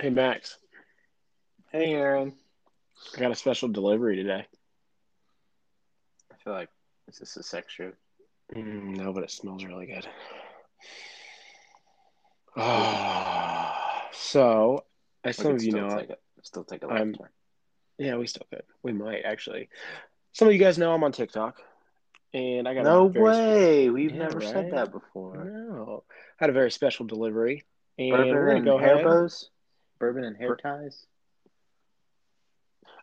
Hey Max, Hey, Aaron. I got a special delivery today. I feel like is this a sex joke? Mm, no, but it smells really good. Ah, so, as We some of you know, take a still take a I'm- turn. yeah, we still could. We might actually. Some of you guys know I'm on TikTok, and I got No way. We've Yeah, never said that before. no, I had a very special delivery, and Bourbon we're gonna and go hair ahead. bows. Bourbon and hair ties.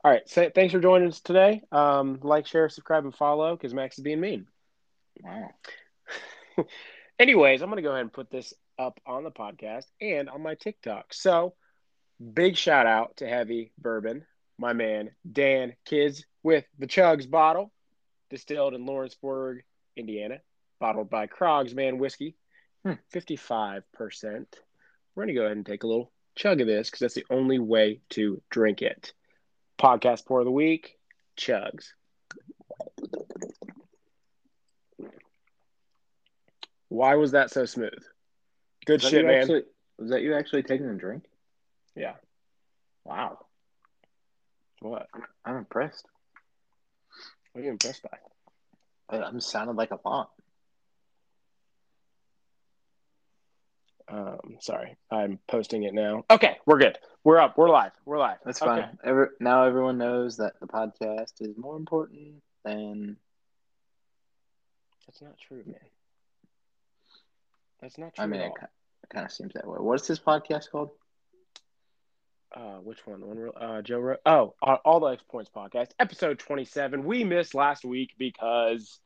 All right, so thanks for joining us today. Um, like, share, subscribe, and follow because Max is being mean. Wow. Anyways, I'm going to go ahead and put this up on the podcast and on my TikTok. So, big shout out to Heavy Bourbon, my man Dan Kids with the Chugs bottle, distilled in Lawrenceburg, Indiana, bottled by Krogs Man Whiskey, Hmm. 55%. We're going to go ahead and take a little chug of this because that's the only way to drink it. Podcast pour of the week, Chugs. Why was that so smooth? Good shit, man. Actually, was that you actually taking a drink? Yeah. Wow. What? I'm impressed. What are you impressed by? I- I'm sounded like a lot. Um, sorry, I'm posting it now. Okay, we're good. We're up. We're live. We're live. That's Okay. fine. Every, now everyone knows that the podcast is more important than That's not true, man. That's not true I mean, at it, all. it kind of seems that way. What's this podcast called? Uh, which one? The one? we're- Uh, Joe. Ro- oh, uh, all the X Points podcast, episode 27. We missed last week because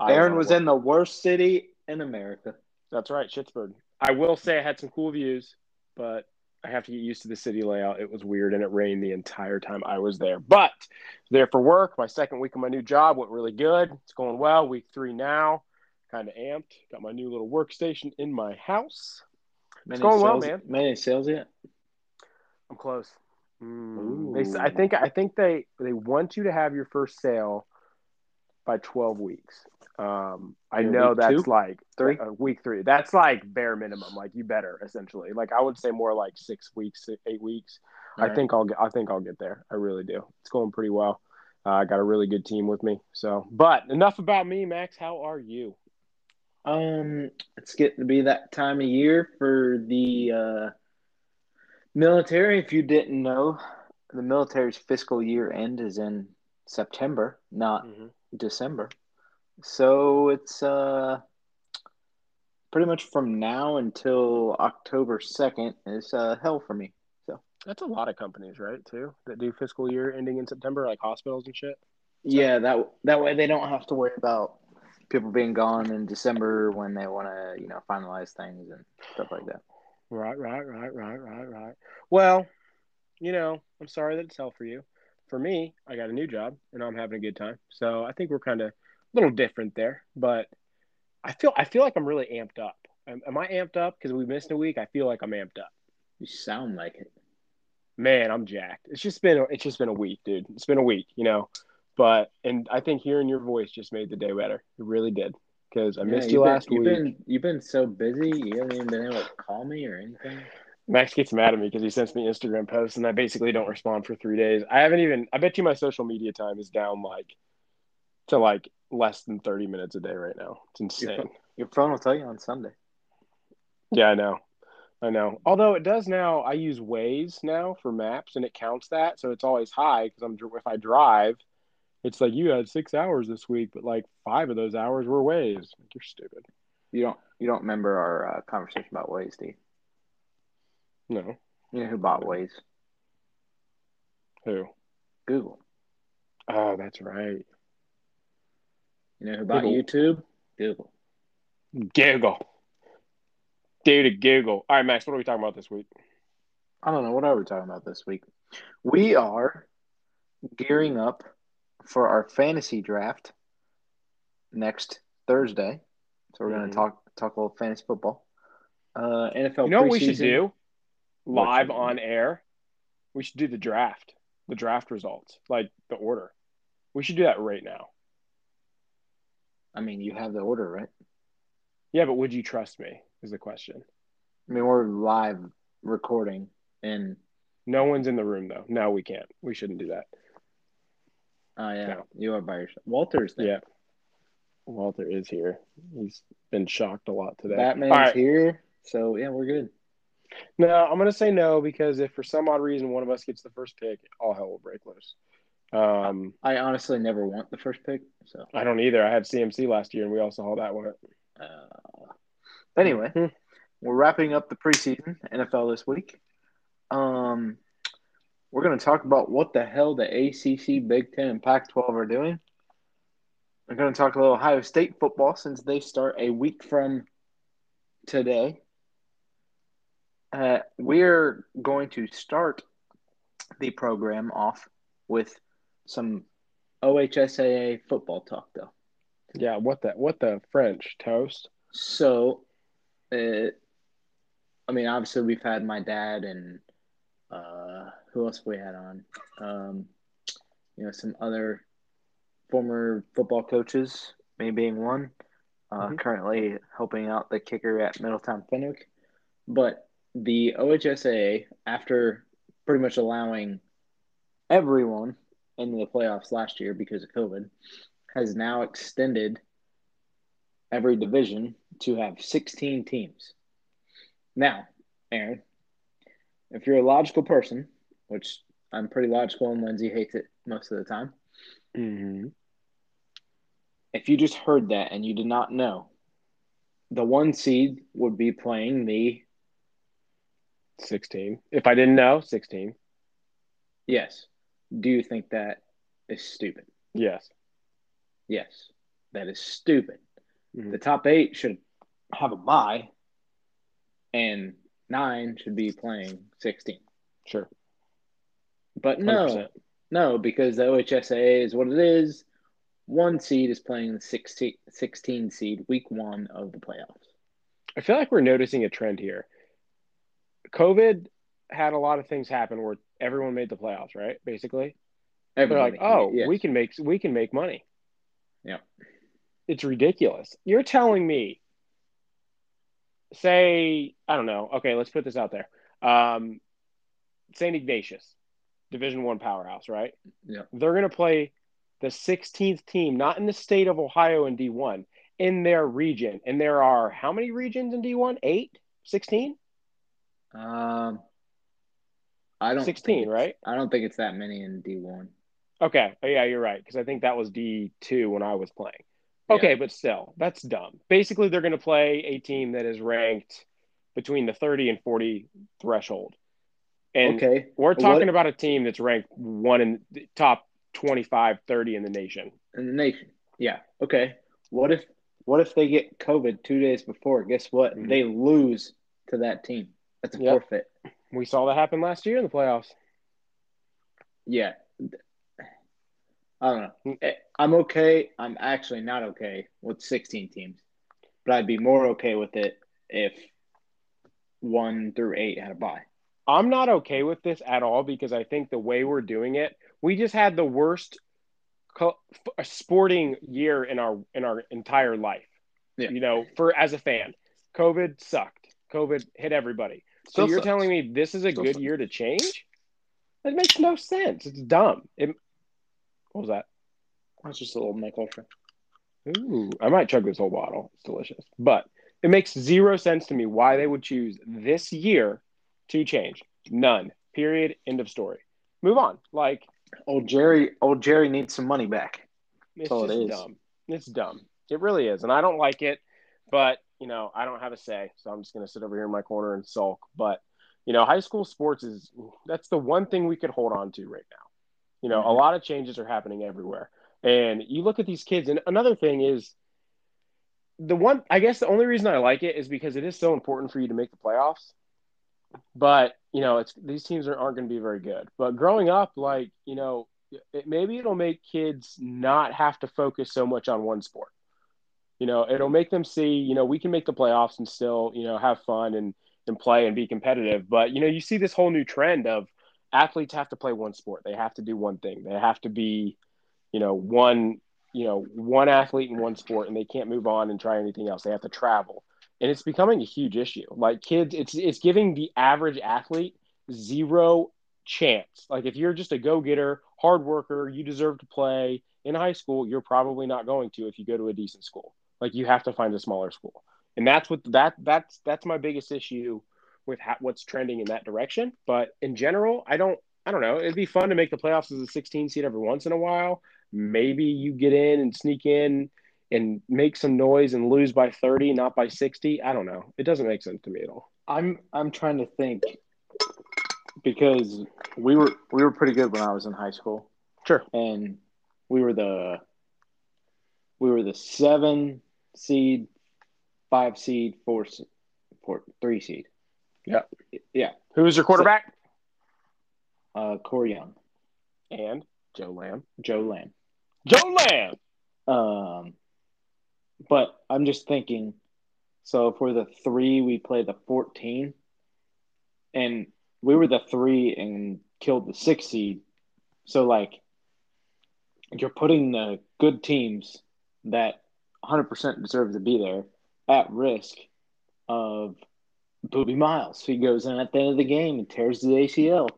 Aaron on was in the worst city in America. That's right, Schittsburg. I will say I had some cool views, but I have to get used to the city layout. It was weird and it rained the entire time I was there. But there for work. My second week of my new job went really good. It's going well. Week three now. Kind of amped. Got my new little workstation in my house. Many going well, sales, man. Many sales yet? I'm close. Mm, they, I think I think they they want you to have your first sale by 12 weeks. Um, I know that's two? like Three? uh, week three. That's like bare minimum. Like you better essentially. Like I would say more like six weeks, eight weeks. I Alright. think I'll get. I think I'll get there. I really do. It's going pretty well. Uh, I got a really good team with me. So, but enough about me, Max. How are you? Um, it's getting to be that time of year for the uh, military. If you didn't know, the military's fiscal year end is in September, not Mhm. December. So it's uh pretty much from now until October second is uh hell for me. So That's a lot of companies, right? Too that do fiscal year ending in September, like hospitals and shit. yeah, that that way they don't have to worry about people being gone in December when they want to you know finalize things and stuff like that. Right, right, right, right, right, right. Well, you know, I'm sorry that it's hell for you. For me, I got a new job and I'm having a good time. So I think we're kind of little different there, but I feel I feel like I'm really amped up. Am, am I amped up because we missed a week? I feel like I'm amped up. You sound like it. Man, I'm jacked. It's just been it's just been a week, dude. It's been a week, you know. But and I think hearing your voice just made the day better. It really did because I Yeah, missed you been- last you've week. Been, you've been so busy, you haven't even been able to call me or anything. Max gets mad at me because he sends me Instagram posts and I basically don't respond for three days. I haven't even. I bet you my social media time is down like to like less than thirty minutes a day right now. It's Your, insane. your phone will tell you on Sunday. Yeah, I know. I know. Although it does now, I use Waze now for maps and it counts that, so it's always high because I'm if I drive, it's like you had six hours this week, but like five of those hours were Waze. Like, you're stupid. You don't you don't remember our uh, conversation about Waze, do you? No. You know who bought Waze? Who? Google. Oh, that's right. You know who bought Google. YouTube? Google. Google. Dude, Google. All right, Max. What are we talking about this week? I don't know what are we talking about this week. We are gearing up for our fantasy draft next Thursday. So we're Mhm. going to talk talk a little fantasy football. Uh, NFL. You know what we should do? Live on do? air. We should do the draft, the draft results, like the order. We should do that right now. I mean, you have the order, right? Yeah, but would you trust me? Is the question. I mean, we're live recording and No one's in the room though. No, we can't. We shouldn't do that. Oh yeah, No. you are by yourself. Walter's there. Yeah. Walter is here. He's been shocked a lot today. Batman's right. here, so yeah, we're good. No, I'm gonna say no because if for some odd reason one of us gets the first pick, all hell will break loose. Um, I honestly never want the first pick, so I don't either. I had CMC last year, and we also saw that one. uh, anyway, Hmm. we're wrapping up the preseason NFL this week. Um, we're going to talk about what the hell the ACC, Big Ten, and Pac-12 are doing. We're going to talk a little Ohio State football since they start a week from today. Uh, we're going to start the program off with some OHSAA football talk, though. Yeah, what the what the French toast? So, uh, I mean, obviously we've had my dad and uh, who else have we had on? Um, you know, some other former football coaches, me being one. Uh, Mhm. Currently helping out the kicker at Middletown Fenwick, but the OHSAA, after pretty much allowing everyone into the playoffs last year because of COVID, has now extended every division to have 16 teams. Now, Aaron, if you're a logical person, which I'm pretty logical and Lindsay hates it most of the time, Mm-hmm. if you just heard that and you did not know, the one seed would be playing the Sixteen. If I didn't know, sixteen. yes. Do you think that is stupid? Yes. Yes, that is stupid. Mhm. The top eight should have a bye, and nine should be playing 16. Sure. But no, 100%. no, because the OHSAA is what it is. One seed is playing the 16, 16 seed week one of the playoffs. I feel like we're noticing a trend here. COVID had a lot of things happen where everyone made the playoffs, right? Basically, they're like, "Oh, yes. we can make we can make money." Yeah. It's ridiculous. You're telling me, say, I don't know. Okay, let's put this out there. Um, St. Ignatius, Division One powerhouse, right? Yeah. They're going to play the 16th team, not in the state of Ohio in D1, in their region. And there are how many regions in D1? Eight? 16? Um, I don't 16, right? I don't think it's that many in D one. Okay. Oh, yeah, you're right. Because I think that was D2 when I was playing. Yeah. Okay, but still, that's dumb. Basically, they're going to play a team that is ranked between the 30 and 40 threshold. And okay, we're What- talking about a team that's ranked one in the top 25, 30 in the nation. in the nation. Yeah. Okay. What if what if they get COVID two days before? Guess what? Mhm. They lose to that team. That's a Yep. forfeit. We saw that happen last year in the playoffs. Yeah. I don't know. Mm. Eh, I'm okay. I'm actually not okay with 16 teams, but I'd be more okay with it if one through eight had a bye. I'm not okay with this at all because I think the way we're doing it, we just had the worst sporting year in our in our entire life. Yeah. You know, for as a fan, COVID sucked. COVID hit everybody. So Still you're sucks. telling me this is a Still good sucks. year to change? It makes no sense. It's dumb. It, what was that? That's just a little Mich Ultra. Ooh, I might chug this whole bottle. It's delicious. But it makes zero sense to me why they would choose this year to change. None. Period. End of story. Move on. Like Old Jerry, old Jerry needs some money back. it's all it is. dumb. It's dumb. It really is, and I don't like it. But you know, I don't have a say, so I'm just gonna sit over here in my corner and sulk. But you know, high school sports is that's the one thing we could hold on to right now. You know, a Mhm. lot of changes are happening everywhere, and you look at these kids. And another thing is the one. I guess the only reason I like it is because it is so important for you to make the playoffs. But you know, it's these teams are, aren't going to be very good. But growing up, like you know, it, maybe it'll make kids not have to focus so much on one sport. You know, it'll make them see, you know, we can make the playoffs and still, you know, have fun and and play and be competitive. But you know, you see this whole new trend of athletes have to play one sport. They have to do one thing. They have to be, you know, one, you know, one athlete in one sport, and they can't move on and try anything else. They have to travel, and it's becoming a huge issue. Like kids, it's it's giving the average athlete zero chance. Like if you're just a go getter, hard worker, you deserve to play in high school. You're probably not going to if you go to a decent school. Like you have to find a smaller school, and that's what that that's that's my biggest issue with ha- what's trending in that direction. But in general, I don't I don't know. It'd be fun to make the playoffs as a 16 seed every once in a while. Maybe you get in and sneak in and make some noise and lose by 30, not by 60. I don't know. It doesn't make sense to me at all. I'm I'm trying to think because we were we were pretty good when I was in high school. Sure. And we were the we were the seven seed, five seed, four, four three seed. Yeah. Yeah. Who's your quarterback? Uh, Corey Young, and Joe Lamb. Joe Lamb. Joe Lamb. Um, but I'm just thinking. So for the three, we play the 14, and we were the three and killed the six seed. So like, you're putting the good teams that 100% deserve to be there at risk of Boobie Miles. He goes in at the end of the game and tears the ACL.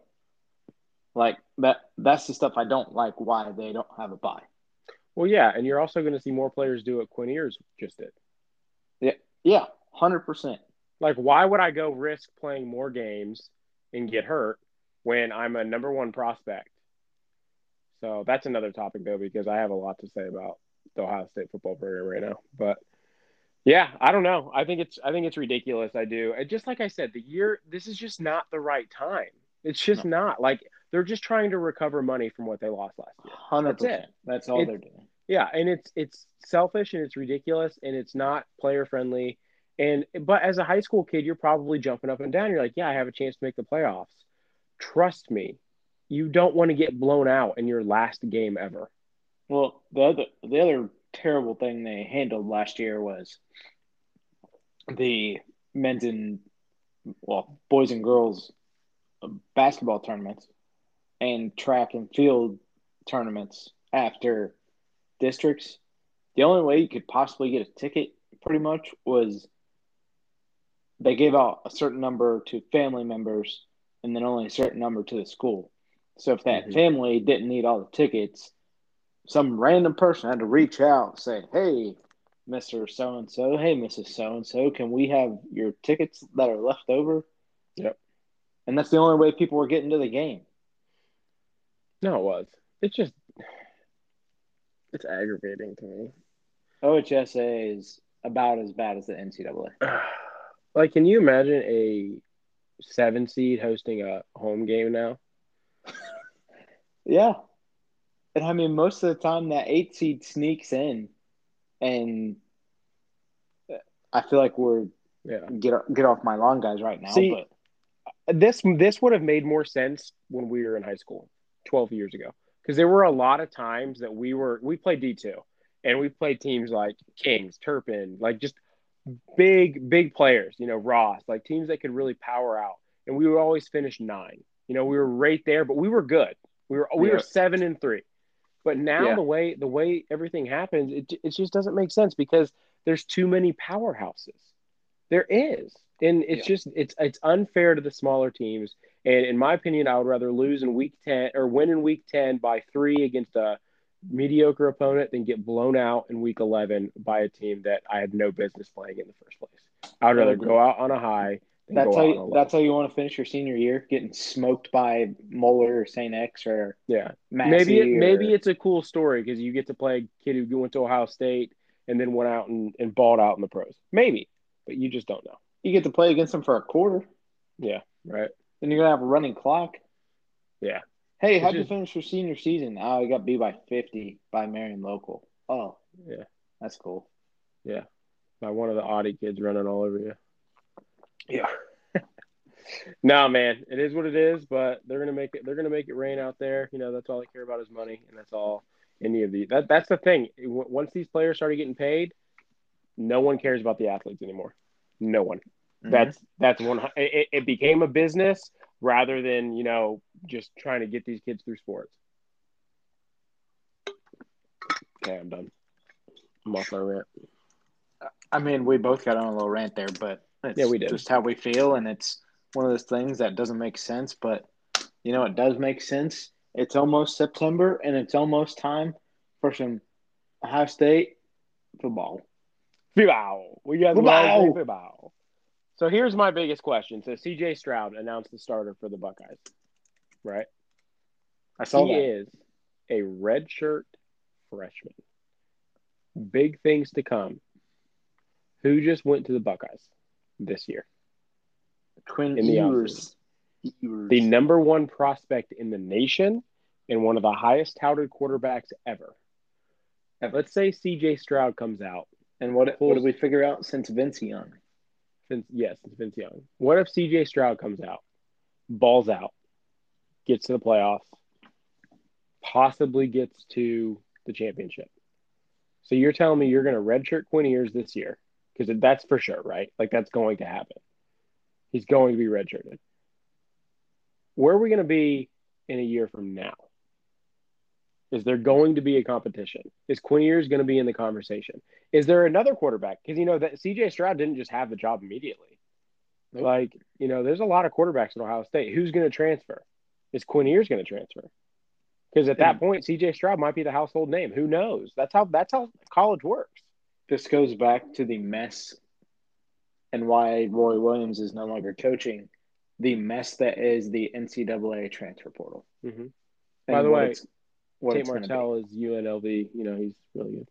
Like that. That's the stuff I don't like. Why they don't have a bye. Well, yeah, and you're also going to see more players do what Quinn Ewers just did. Yeah, yeah, hundred percent. Like, why would I go risk playing more games and get hurt when I'm a number one prospect? So that's another topic though, because I have a lot to say about the Ohio State football program right now. But yeah, I don't know. I think it's I think it's ridiculous. I do. And just like I said, the year this is just not the right time. It's just no. not like they're just trying to recover money from what they lost last year. Hundred percent. That's all they're doing. Yeah, and it's it's selfish and it's ridiculous and it's not player friendly. And but as a high school kid, you're probably jumping up and down. You're like, yeah, I have a chance to make the playoffs. Trust me, you don't want to get blown out in your last game ever. Well, the other the other terrible thing they handled last year was the men's and well boys and girls basketball tournaments and track and field tournaments after districts. The only way you could possibly get a ticket, pretty much, was they gave out a certain number to family members and then only a certain number to the school. So if that mm-hmm. family didn't need all the tickets, some random person had to reach out and say, "Hey, Mister So and So, hey, Mrs. So and So, can we have your tickets that are left over?" Yep. And that's the only way people were getting to the game. No, it was. It's just it's aggravating to me. OHSA is about as bad as the NCAA. like, can you imagine a seven seed hosting a home game now? yeah. And I mean, most of the time that eight seed sneaks in, and I feel like we're yeah get get off my lawn guys right now. See, but this this would have made more sense when we were in high school, twelve years ago because there were a lot of times that we were we played D two, and we played teams like Kings, Turpin, like just big big players. You know Ross, like teams that could really power out, and we would always finish nine. You know we were right there, but we were good. We were we yeah. were seven and three. But now yeah. the way the way everything happens, it it just doesn't make sense because there's too many powerhouses. There is, and it's yeah. just it's it's unfair to the smaller teams. And in my opinion, I would rather lose in week 10 or win in week 10 by three against a mediocre opponent than get blown out in week 11 by a team that I had no business playing in the first place. I would rather go out on a high. That's how you, that's how you want to finish your senior year, getting smoked by Moeller or St. X or yeah. Massey maybe it, or... maybe it's a cool story because you get to play a kid who went to Ohio State and then went out and, and balled out in the pros. Maybe, but you just don't know. You get to play against them for a quarter. Yeah, right. Then you're gonna have a running clock. Yeah. Hey, how'd you finish your senior season? Oh, I got beat by fifty by Marion Local. Oh, yeah, that's cool. Yeah, by one of the Audi kids running all over you. Yeah. no, man, it is what it is. But they're gonna make it. They're gonna make it rain out there. You know, that's all they care about is money, and that's all any of the. That that's the thing. Once these players started getting paid, no one cares about the athletes anymore. No one. Mm-hmm. That's that's one. It, it became a business rather than you know just trying to get these kids through sports. Okay, I'm done. I'm off my rant. I mean, we both got on a little rant there, but yeah, we did. Just how we feel, and it's one of those things that doesn't make sense. But You know, it does make sense. It's almost September, and it's almost time for some Ohio State football. Football. We got football. football. So here's my biggest question. So CJ Stroud announced the starter for the Buckeyes, right? I saw he that. is a redshirt freshman. Big things to come. Who just went to the Buckeyes this year? Quinn in the Ewers. Ewers. The number one prospect in the nation and one of the highest touted quarterbacks ever. Let's say CJ Stroud comes out. and what, what did we figure out since Vince Young? Since yes, since Vince Young. What if CJ Stroud comes out, balls out, gets to the playoffs, possibly gets to the championship? So you're telling me you're going to redshirt Quinn Ewers this year because that's for sure, right? Like that's going to happen. He's going to be redshirted. Where are we going to be in a year from now? Is there going to be a competition? Is Quinn Ewers going to be in the conversation? Is there another quarterback? Because you know that CJ Stroud didn't just have the job immediately. Nope. Like you know, there's a lot of quarterbacks at Ohio State. Who's going to transfer? Is Quinn Ewers going to transfer? Because at that point, CJ Stroud might be the household name. Who knows? That's how that's how college works. This goes back to the mess and why Roy Williams is no longer coaching. The mess that is the NCAA transfer portal. Mm-hmm. By the way, Tate. Martell is UNLV. You know, he's really good.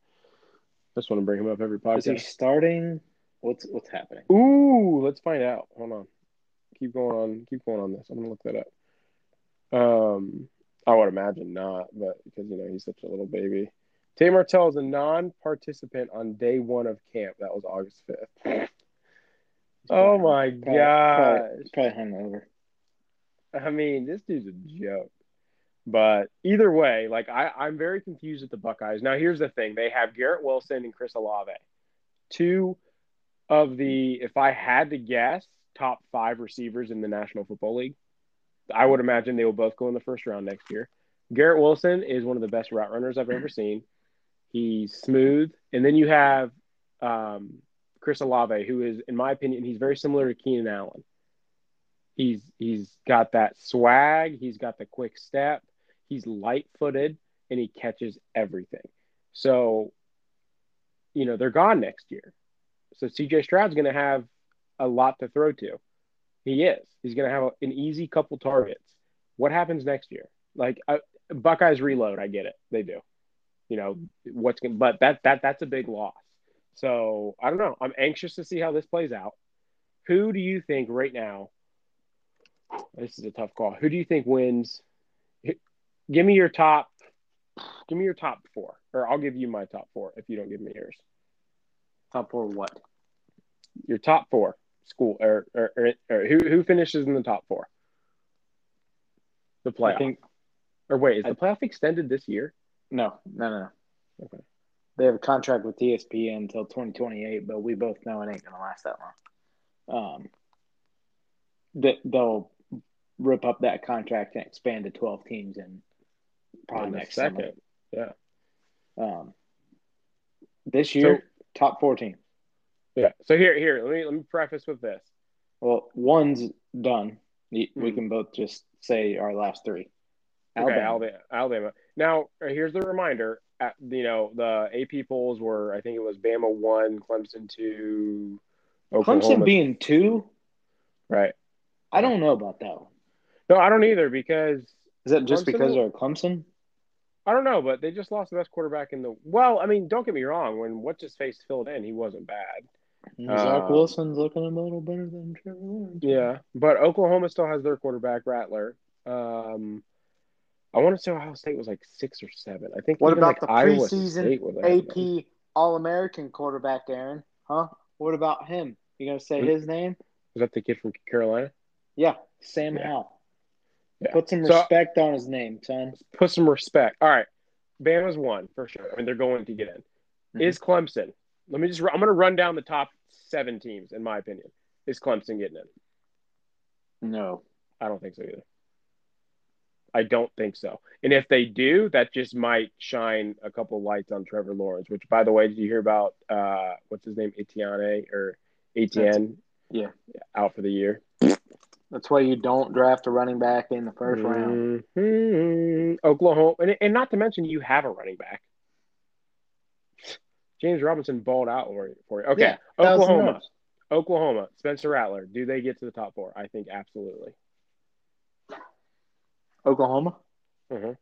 I just want to bring him up every podcast. Is he starting? What's what's happening? Ooh, let's find out. Hold on. Keep going on. Keep going on this. I'm gonna look that up. Um, I would imagine not, but because you know he's such a little baby. Tate Martell is a non-participant on day one of camp. That was August 5th. Oh my Probably- gosh! Probably, probably hungover. I mean, this dude's a joke. But either way, like I, I'm very confused with the Buckeyes. Now, here's the thing: they have Garrett Wilson and Chris Olave, two of the, if I had to guess, top five receivers in the National Football League. I would imagine they will both go in the first round next year. Garrett Wilson is one of the best route runners I've ever seen. He's smooth, and then you have um, Chris Olave, who is, in my opinion, he's very similar to Keenan Allen. He's he's got that swag. He's got the quick step. He's light footed and he catches everything. So, you know, they're gone next year. So CJ Stroud's going to have a lot to throw to. He is. He's going to have an easy couple targets. What happens next year? Like uh, Buckeyes reload. I get it. They do. You know what's going, but that that that's a big loss. So I don't know. I'm anxious to see how this plays out. Who do you think right now? This is a tough call. Who do you think wins? Give me your top. Give me your top four, or I'll give you my top four if you don't give me yours. Top four what? Your top four school, or or, or, or who who finishes in the top four? The playoff. I think or wait, is I- the playoff extended this year? No, no, no. Okay. They have a contract with ESPN until 2028, but we both know it ain't gonna last that long. Um, that they'll rip up that contract and expand to 12 teams in probably next second. summer. Um, this year, top 14. Yeah. So here, here, let me let me preface with this. Well, one's done. We Mhm. can both just say our last three. Okay, Alabama. Alabama. Now, uh, here's the reminder. At, you know, the AP polls were, I think it was Bama one, Clemson two, Oklahoma. Clemson being two, right. I don't know about that one. No, I don't either because Is that just Clemson because they're Clemson? I don't know, but they just lost the best quarterback in the. Well, I mean, don't get me wrong. When what's his face filled in, he wasn't bad. Zach Um, Wilson's looking a little better than Trevor Lawrence. Yeah, but Oklahoma still has their quarterback Rattler. Um, I want to say Ohio State was like six or seven. I think. What even, about like, the Iowa preseason State was ahead of them. AP All American quarterback, Aaron? Huh? What about him? You gonna say his name? Was that the kid from Carolina? Yeah, Sam Yeah. Howell. Yeah. Put some So- respect on his name, son. put some respect. All right, Bama's one for sure. I mean, they're going to get in. Mhm. Is Clemson? Let me just. I'm going to run down the top seven teams in my opinion. Is Clemson getting in? No. I don't think so either. I don't think so. And if they do, that just might shine a couple of lights on Trevor Lawrence. Which, by the way, did you hear about uh, what's his name, Etienne or Etienne? Yeah. out for the year. That's why you don't draft a running back in the 1st round. Mhm. Oklahoma, and, and not to mention you have a running back. James Robinson balled out for you. Okay, Yeah, Oklahoma. Oklahoma, Spencer Rattler. Do they get to the top four? I think absolutely. Oklahoma. Mhm.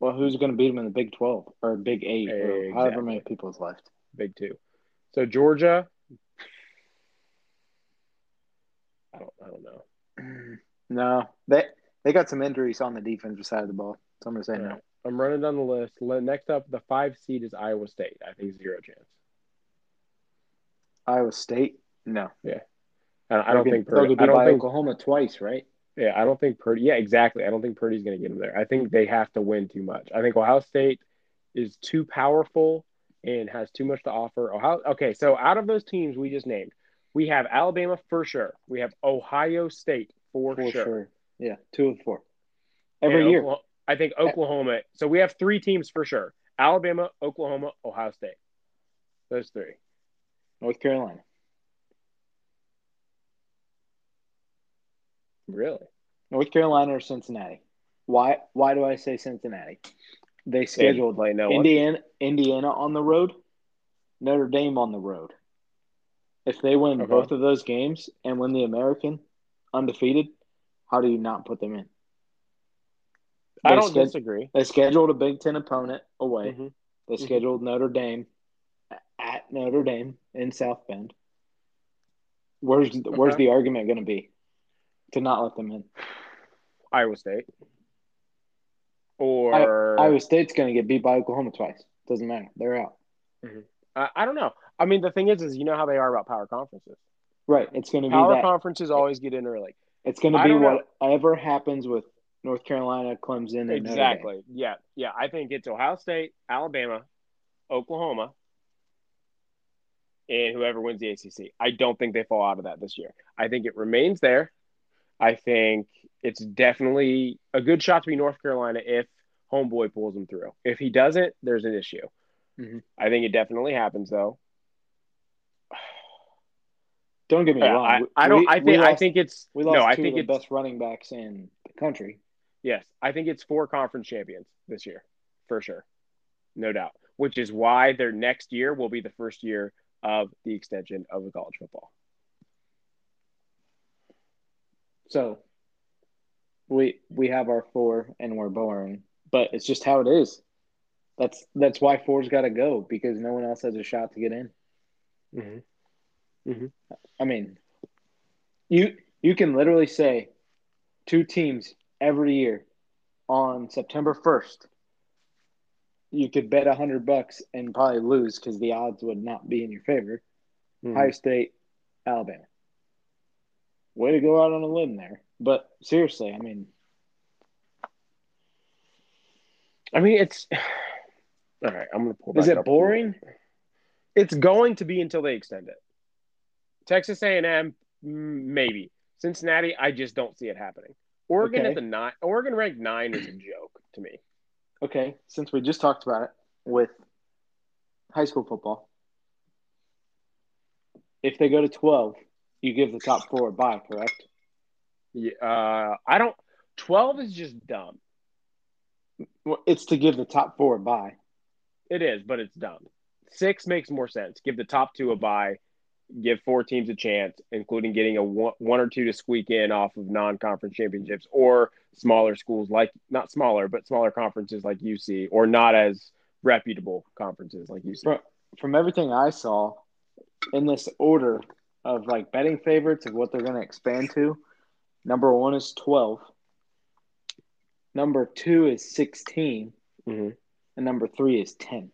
Well, who's going to beat them in the Big Twelve or Big Eight or however many people is left? Big two. So Georgia. I don't. I don't know. No, they they got some injuries on the defensive side of the ball. So I'm going to say All no. right. I'm running down the list. Next up, the five seed is Iowa State. I think zero chance. Iowa State. No, Yeah, I don't They'll think get- they'll Purdy. I don't by think. Oklahoma twice, right? Yeah, I don't think Purdy. Yeah, exactly. I don't think Purdy's going to get him there. I think they have to win too much. I think Ohio State is too powerful and has too much to offer. Ohio. Okay, so out of those teams we just named, we have Alabama for sure. We have Ohio State for, For sure. sure. Yeah, two of four. Every And year. Oklahoma- I think Oklahoma. So we have three teams for sure: Alabama, Oklahoma, Ohio State. Those three. North Carolina. Really? North Carolina or Cincinnati. Why why do I say Cincinnati? They They scheduled like no one. Indiana Indiana on the road, Notre Dame on the road. If they win Okay. both of those games and win the American undefeated, how do you not put them in? I don't sched- disagree. They scheduled a Big Ten opponent away. Mhm. They Mhm. scheduled Notre Dame at Notre Dame in South Bend. Where's where's Okay. the argument going to be to not let them in? Iowa State. Or Iowa State's going to get beat by Oklahoma twice. Doesn't matter. They're out. Mm-hmm. I, I don't know. I mean, the thing is, is you know how they are about power conferences. Right. It's going to be Power that. conferences always get in early. It's going to be don't know. whatever happens with North Carolina, Clemson, and Notre Dame. Exactly. Yeah. Yeah. I think it's Ohio State, Alabama, Oklahoma, and whoever wins the ACC. I don't think they fall out of that this year. I think it remains there. I think it's definitely a good shot to be North Carolina if Homeboy pulls them through. If he doesn't, there's an issue. Mhm. I think it definitely happens though. Don't get me Yeah, wrong. I, I don't. we- I think. I think it's we lost no. I think of it's the best running backs in the country. Yes, I think it's four conference champions this year, for sure, no doubt. Which is why their next year will be the first year of the extension of the college football. So we we have our four and we're boring, but it's just how it is. That's that's why four's got to go because no one else has a shot to get in. Mm-hmm. I mean, you you can literally say two teams every year on September first. You could bet a hundred bucks and probably lose because the odds would not be in your favor. Mm-hmm. Ohio State, Alabama. Way to go out on a limb there. But seriously, I mean, I mean, it's all right. I'm gonna pull. is it boring? It's going to be until they extend it. Texas A&M, maybe. Cincinnati, I just don't see it happening. Oregon Okay. at the nine. Oregon ranked nine is a joke to me. Okay, since we just talked about it with high school football, if they go to 12, you give the top four a bye, correct? Yeah, uh, I don't. Twelve is just dumb. Well, it's to give the top four a bye. It is, but it's dumb. Six makes more sense. Give the top two a bye. Give four teams a chance, including getting a one, one or two to squeak in off of non-conference championships or smaller schools like not smaller, but smaller conferences like UC or not as reputable conferences like UC. From, from everything I saw in this order of like betting favorites of what they're going to expand to, number one is 12, number two is 16, Mhm. and number three is 10.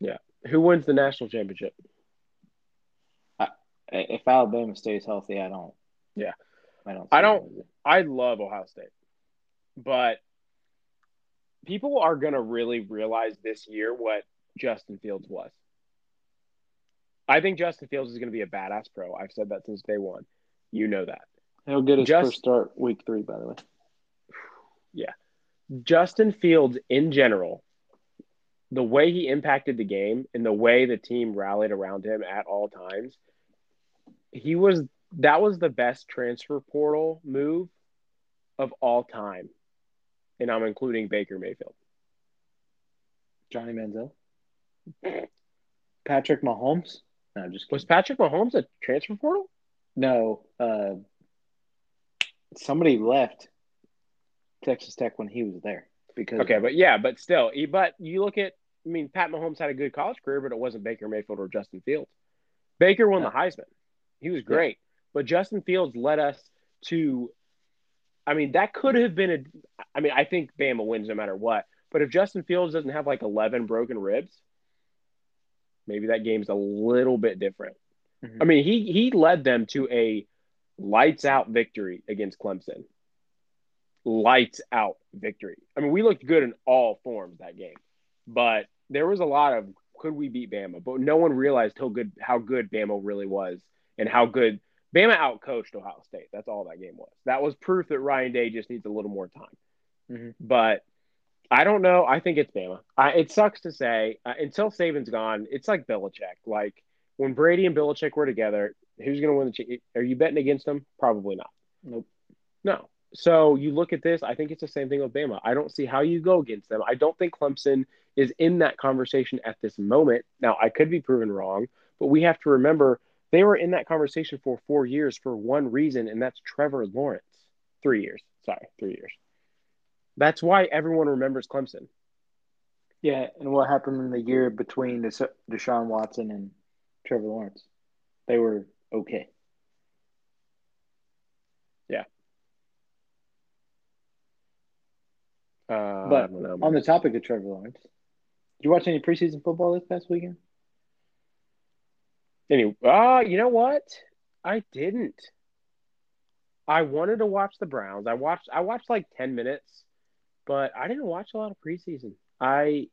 Yeah. Who wins the national championship? If Alabama stays healthy, I don't. Yeah. I don't. I don't-. I love Ohio State, but people are going to really realize this year what Justin Fields was. I think Justin Fields is going to be a badass pro. I've said that since day one. You know that. He'll get his Just- first start week three, by the way. Yeah. Justin Fields in general, the way he impacted the game and the way the team rallied around him at all times, he was that was the best transfer portal move of all time, and I'm including Baker Mayfield. Johnny Manziel. Patrick Mahomes. No, just Was Patrick Mahomes a transfer portal? no. Uh, somebody left Texas Tech when he was there because Okay, but yeah, but still, but you look at, I mean, Pat Mahomes had a good college career, but it wasn't Baker Mayfield or Justin Fields. Baker won the Heisman. He was great, but Justin Fields led us to. I mean, that could have been a. I mean, I think Bama wins no matter what. But if Justin Fields doesn't have like eleven broken ribs, maybe that game's a little bit different. Mhm. I mean, he he led them to a lights out victory against Clemson. Lights out victory. I mean, we looked good in all forms that game, but there was a lot of could we beat Bama? But no one realized how good how good Bama really was and how good Bama outcoached Ohio State. That's all that game was. That was proof that Ryan Day just needs a little more time. Mhm. But I don't know. I think it's Bama. I, it sucks to say uh, until Saban's gone. It's like Belichick. Like when Brady and Belichick were together, who's going to win the? Ch- Are you betting against them? Probably not. Nope. No. So you look at this. I think it's the same thing with Bama. I don't see how you go against them. I don't think Clemson is in that conversation at this moment. Now I could be proven wrong, but we have to remember they were in that conversation for four years for one reason, and that's Trevor Lawrence. Three years. Sorry, three years. That's why everyone remembers Clemson. yeah. And what happened in the year between Desha- Deshaun Watson and Trevor Lawrence? They were okay. Yeah. Uh, But know. On the topic of Trevor Lawrence, did you watch any preseason football this past weekend? Anyway, uh, you know what? I didn't. I wanted to watch the Browns. I watched I watched like 10 minutes, but I didn't watch a lot of preseason. I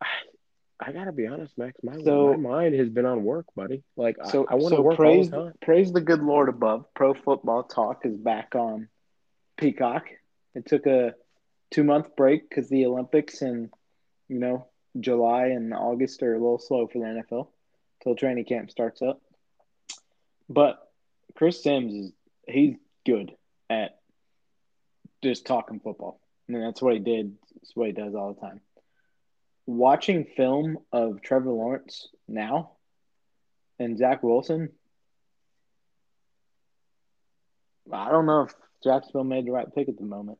I, I got to be honest, Max, my, So- my mind has been on work, buddy. Like So I, I want to so work praise all the time. praise the good Lord above. Pro Football Talk is back on Peacock. It took a two month break because the Olympics and you know July and August are a little slow for the NFL till training camp starts up. But Chris Sims is he's good at just talking football. Mean that's what he did. That's what he does all the time. Watching film of Trevor Lawrence now and Zach Wilson, I don't know if Jacksonville made the right pick at the moment.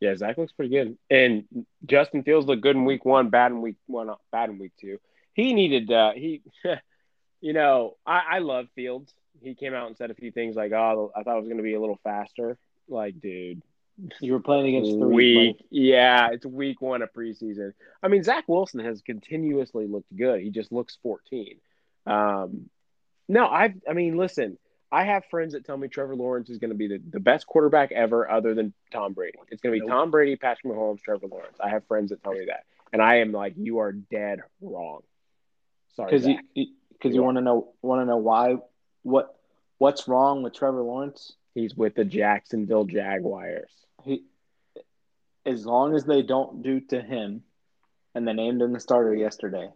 Yeah, Zach looks pretty good, and Justin Fields looked good in week one, bad in week one, bad in week two. He needed uh, he, you know, I, I love Fields. He came out and said a few things like, "Oh, I thought it was going to be a little faster." Like, dude, You were playing against three. week, yeah, it's week one of preseason. I mean, Zach Wilson has continuously looked good. He just looks 14. Um, no, I, I mean, listen, I have friends that tell me Trevor Lawrence is going to be the, the best quarterback ever, other than Tom Brady. It's going to be Nope. Tom Brady, Patrick Mahomes, Trevor Lawrence. I have friends that tell me that, and I am like, you are dead wrong. Sorry, because you because You you want to know want to know why what what's wrong with Trevor Lawrence? he's with the Jacksonville Jaguars. He as long as they don't do to him, and they named him the starter yesterday,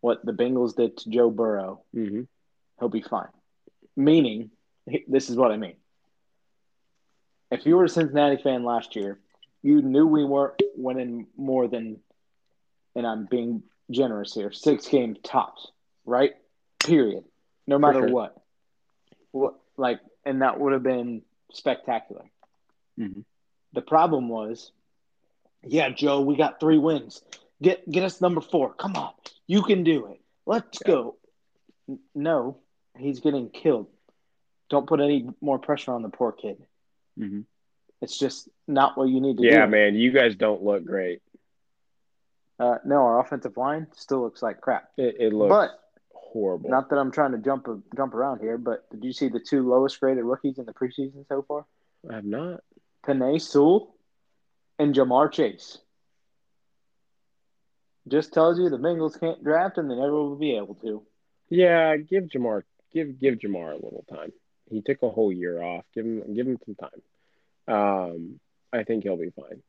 what the Bengals did to Joe Burrow, Mm-hmm. he'll be fine. Meaning, this is what I mean. If you were a Cincinnati fan last year, you knew we weren't winning more than, and I'm being generous here, six game tops, right? Period. No matter sure. what. What like, and that would have been spectacular. Mhm. The problem was, yeah, Joe, we got three wins. Get get us number four. Come on, you can do it. Let's Yeah. go. No, he's getting killed. Don't put any more pressure on the poor kid. Mhm. It's just not what you need to Yeah, do. Yeah, man, you guys don't look great. Uh, no, our offensive line still looks like crap. It, it looks But horrible. not that I'm trying to jump jump around here, but did you see the two lowest graded rookies in the preseason so far? I have not. Penei Sewell and Ja'Marr Chase. Just tells you the Bengals can't draft and they never will be able to. Yeah, give Ja'Marr give give Ja'Marr a little time. He took a whole year off. Give him give him some time. Um, I think he'll be fine.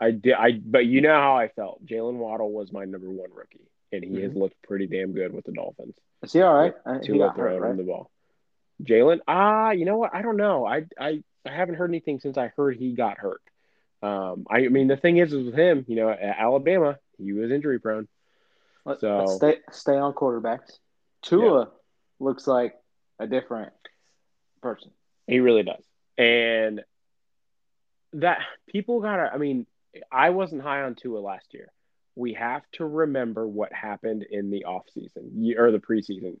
I did. I but you know how I felt. Jaylen Waddle was my number one rookie, and he has looked pretty damn good with the Dolphins. Is he all right? Uh, he got hurt, right? the ball. Jaylen, ah, you know what? I don't know. I I I haven't heard anything since I heard he got hurt. Um, I, I mean, the thing is, is with him, you know, at Alabama, he was injury prone. Let, So- let's stay stay on quarterbacks. Tua looks like a different person. He really does. And that people gotta I mean, I wasn't high on Tua last year. We have to remember what happened in the offseason or the preseason.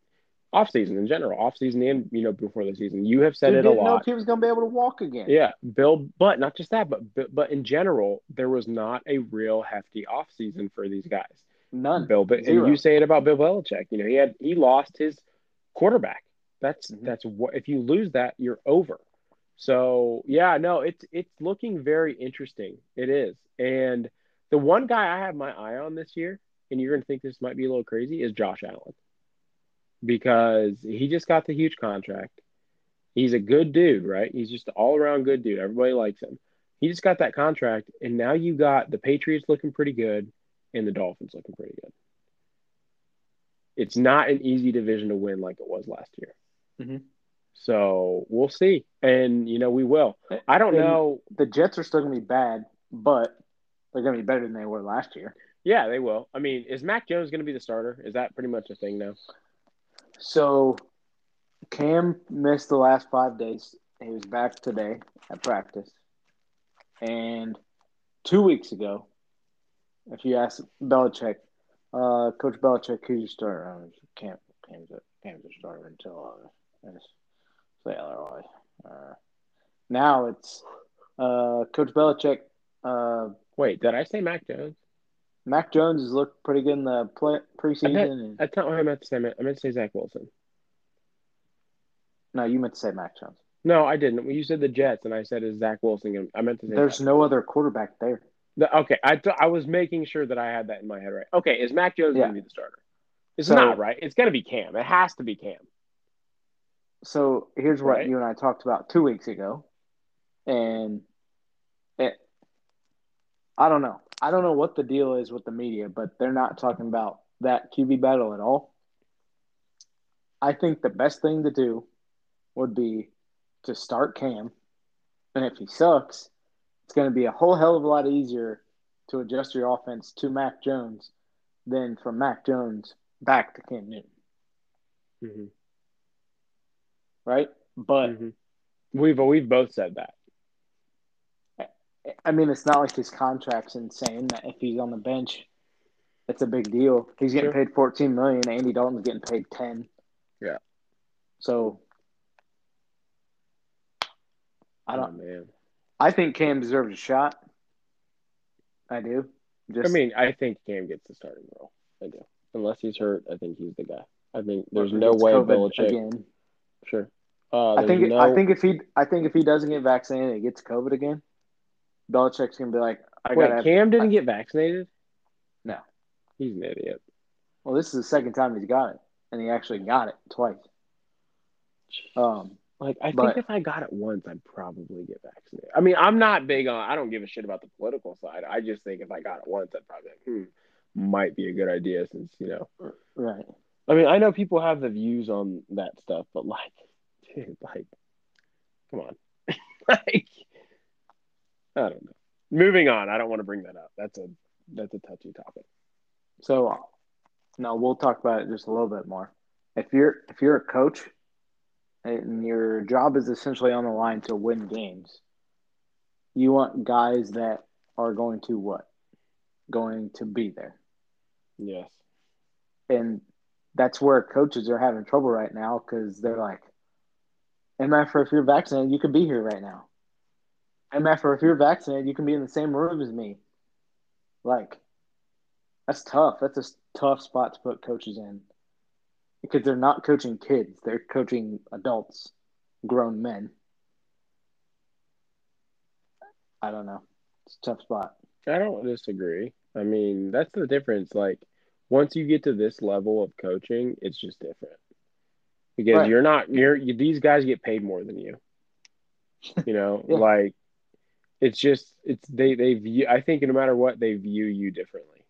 Offseason in general, off season and you know, before the season. You have said Dude it a didn't know lot. if he was going to be able to walk again. Yeah, Bill, but not just that, but but- but in general, there was not a real hefty off season for these guys. None. Bill, but and you say it about Bill Belichick. You know, he had he lost his quarterback. That's Mhm. that's what if you lose that, you're over. So yeah, no, it's it's looking very interesting. It is, and the one guy I have my eye on this year, and you're gonna think this might be a little crazy, is Josh Allen, because he just got the huge contract. He's a good dude, right? He's just an all around good dude. Everybody likes him. He just got that contract, and now you got the Patriots looking pretty good and the Dolphins looking pretty good. It's not an easy division to win like it was last year. Mhm. So we'll see. And, you know, we will. I don't And- know. The Jets are still going to be bad, but they're going to be better than they were last year. Yeah, they will. I mean, is Mac Jones going to be the starter? Is that pretty much a thing now? So Cam missed the last five days. He was back today at practice. And two weeks ago, if you ask Belichick, uh, Coach Belichick, who's your starter? Oh, Cam, Cam's a, Cam's a starter until I say otherwise. Uh, now it's uh, Coach Belichick. Uh, Wait, did I say Mac Jones? Mac Jones has looked pretty good in the play, preseason. I and, That's not what I meant to say. I meant, I meant to say Zach Wilson. no, you meant to say Mac Jones. No, I didn't. You said the Jets, and I said is Zach Wilson. gonna- I meant to say There's Zach. no other quarterback there. The- okay, I th- I was making sure that I had that in my head right. Okay, is Mac Jones Yeah. going to be the starter? It's So- not right. It's going to be Cam. It has to be Cam. So here's what Right. you and I talked about two weeks ago, and it, I don't know. I don't know what the deal is with the media, but they're not talking about that QB battle at all. I think the best thing to do would be to start Cam, and if he sucks, it's going to be a whole hell of a lot easier to adjust your offense to Mac Jones than from Mac Jones back to Cam Newton, Mm-hmm. right? But We've we've both said that. I mean, it's not like his contract's insane. That if he's on the bench, it's a big deal. He's getting Sure. paid fourteen million. Andy Dalton's getting paid ten. Yeah. So I don't. Oh, man. I think Cam deserves a shot. I do. Just, I mean, I think Cam gets the starting role. I do. Unless he's hurt, I think he's the guy. I think there's no way COVID Belichick. again. Sure. Uh, I think. no, I think if he. I think if he doesn't get vaccinated, and gets COVID again. Belichick's gonna be like, I Wait, gotta. Cam didn't get vaccinated. No. He's an idiot. well, this is the second time he's got it, and he actually got it twice. Um. Like I But- think if I got it once, I'd probably get vaccinated. I mean, I'm not big on. I don't give a shit about the political side. I just think if I got it once, I'd probably like, hmm, might be a good idea since you know. Right. I mean, I know people have the views on that stuff, but like, dude, like, come on, like, I don't know. Moving on. I don't want to bring that up. That's a that's a touchy topic. So, no, we'll talk about it just a little bit more. If you're if you're a coach, and your job is essentially on the line to win games, you want guys that are going to what? Going to be there, Yes. and that's where coaches are having trouble right now because they're like, "MF, if you're vaccinated, you could be here right now." MF, if you're vaccinated, you can be in the same room as me. Like, that's tough. That's a tough spot to put coaches in because they're not coaching kids; they're coaching adults, grown men. I don't know. It's a tough spot. I don't disagree. I mean, that's the difference. Like, once you get to this level of coaching, it's just different because Right. you're not you're you, these guys get paid more than you. You know, Yeah. like it's just it's they they view. I think no matter what, they view you differently.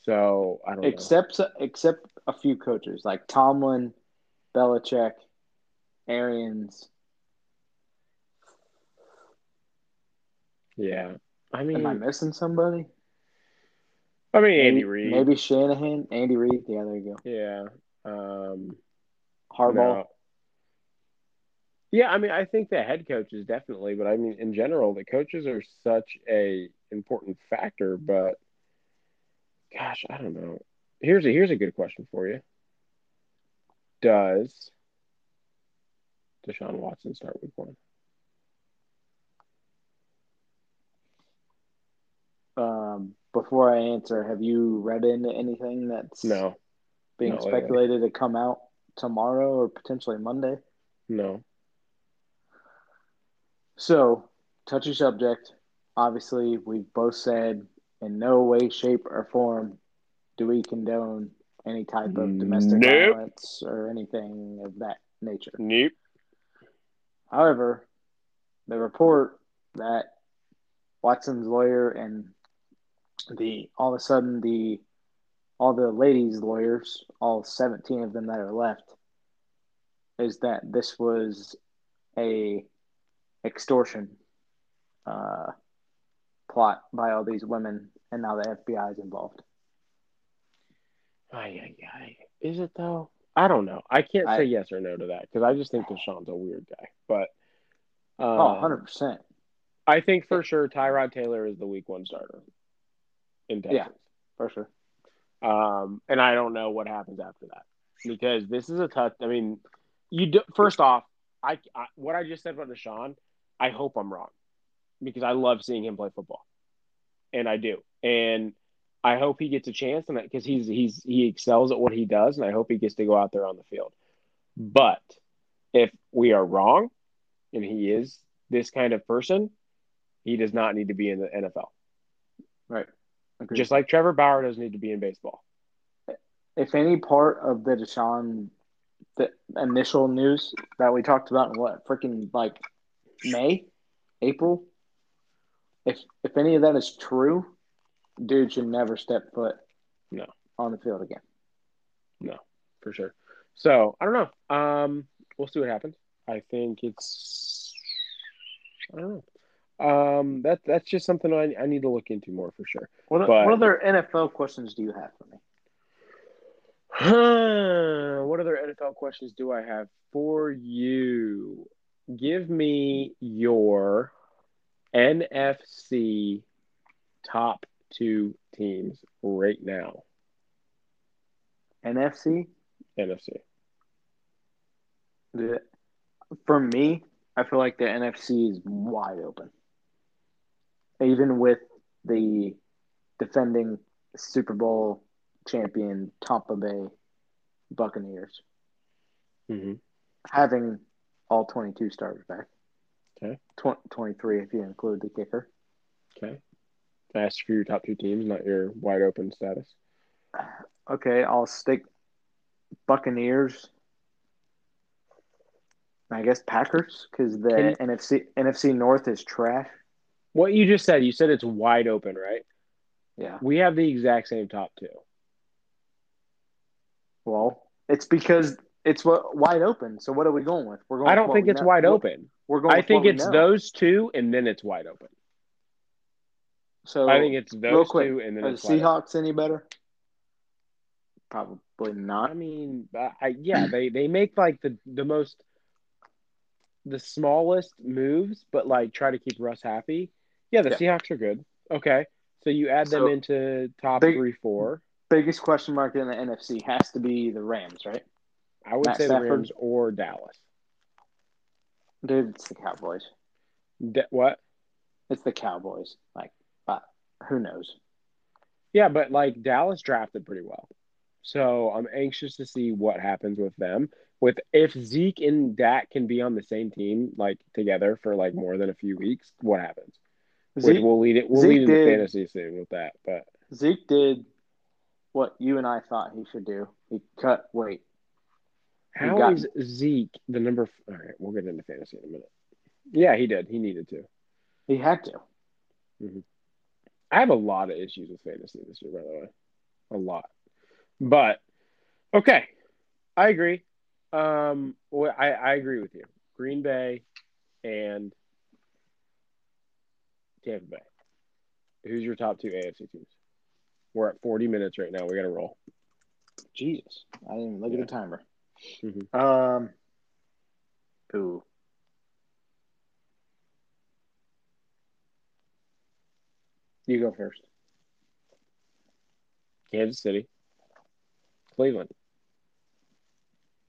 So I don't know. Except except a few coaches like Tomlin, Belichick, Arians. Yeah. I mean, Am I missing somebody? I mean Andy maybe, Reid. Maybe Shanahan, Andy Reid. Yeah, there you go. Yeah. Um, Harbaugh. no. Yeah, I mean, I think the head coaches definitely, but I mean, in general, the coaches are such a important factor. But gosh, I don't know. Here's a here's a good question for you. Does Deshaun Watson start week one? Um, before I answer, have you read into anything that's No, being lately. speculated to come out tomorrow or potentially Monday? no. So, touchy subject. Obviously, we've both said in no way, shape, or form do we condone any type of domestic Nope. violence or anything of that nature. Nope. However, the report that Watson's lawyer and the all of a sudden the all the ladies' lawyers, all 17 of them that are left, is that this was a extortion uh, plot by all these women, and now the FBI is involved. Ay, ay, ay. Is it though? I don't know. I can't I- say yes or no to that because I just think Deshaun's a weird guy. But um, Oh, 100%. I think for sure Tyrod Taylor is the week one starter in Texas. Yeah. For sure. Um, and I don't know what happens after that because this is a tough. I mean, you do, first off, I, I what I just said about Deshaun, I hope I'm wrong because I love seeing him play football, and I do, and I hope he gets a chance, and because he's he's he excels at what he does, and I hope he gets to go out there on the field. But if we are wrong, and he is this kind of person, he does not need to be in the NFL. Right. Agreed. Just like Trevor Bauer doesn't need to be in baseball. if any part of the Deshaun, the initial news that we talked about in what freaking like May, April, if if any of that is true, dude should never step foot No. on the field again. No, for sure. So I don't know. Um, we'll see what happens. I think it's. I don't know. Um, that that's just something I, I need to look into more for sure. What, But- what other NFL questions do you have for me? Huh, what other NFL questions do I have for you? Give me your NFC top two teams right now. NFC. NFC. The- For me, I feel like the NFC is wide open. Even with the defending Super Bowl champion Tampa Bay Buccaneers Mm-hmm. having all 22 starters back. Okay. Tw- 23 if you include the kicker. Okay. I asked for your top two teams, not your wide open status. Okay, I'll stick Buccaneers. I guess Packers because the NFC NFC North is trash. What you just said, you said it's wide open, right? Yeah. We have the exact same top two. Well, it's because it's what wide open. So what are we going with? We're going. I don't think it's know- wide we're- open. We're going. I think it's those two, and then it's wide open. So I think it's those quick, two, and then are the it's wide open. Seahawks any better? Probably not. I mean, I yeah, they they make like the the most the smallest moves, but like try to keep Russ happy. Yeah, the Yeah. Seahawks are good. Okay, so you add them So, into top big- three, four. Biggest question mark in the NFC has to be the Rams, right? I would Matt say Stafford. the Rams or Dallas. Dude, it's the Cowboys. Da- what? It's the Cowboys. Like, uh, who knows? Yeah, but like Dallas drafted pretty well. So I'm anxious to see what happens with them. With if Zeke and Dak can be on the same team like together for like more than a few weeks, what happens? Which Zeke, we'll lead it we'll Zeke lead into did- fantasy soon with that. But Zeke did what you and I thought he should do. He cut weight. How got- is Zeke the number f- all right, we'll get into fantasy in a minute. Yeah, he did. He needed to. He had to. I have a lot of issues with fantasy this year, by the way. A lot. But okay. I agree. Um, well, I, I agree with you. Green Bay and Tampa Bay. Who's your top two AFC teams? We're at 40 minutes right now. We got to roll. Jesus, I didn't even look Yeah. at the timer. Mhm. Um, ooh, you go first. Kansas City, Cleveland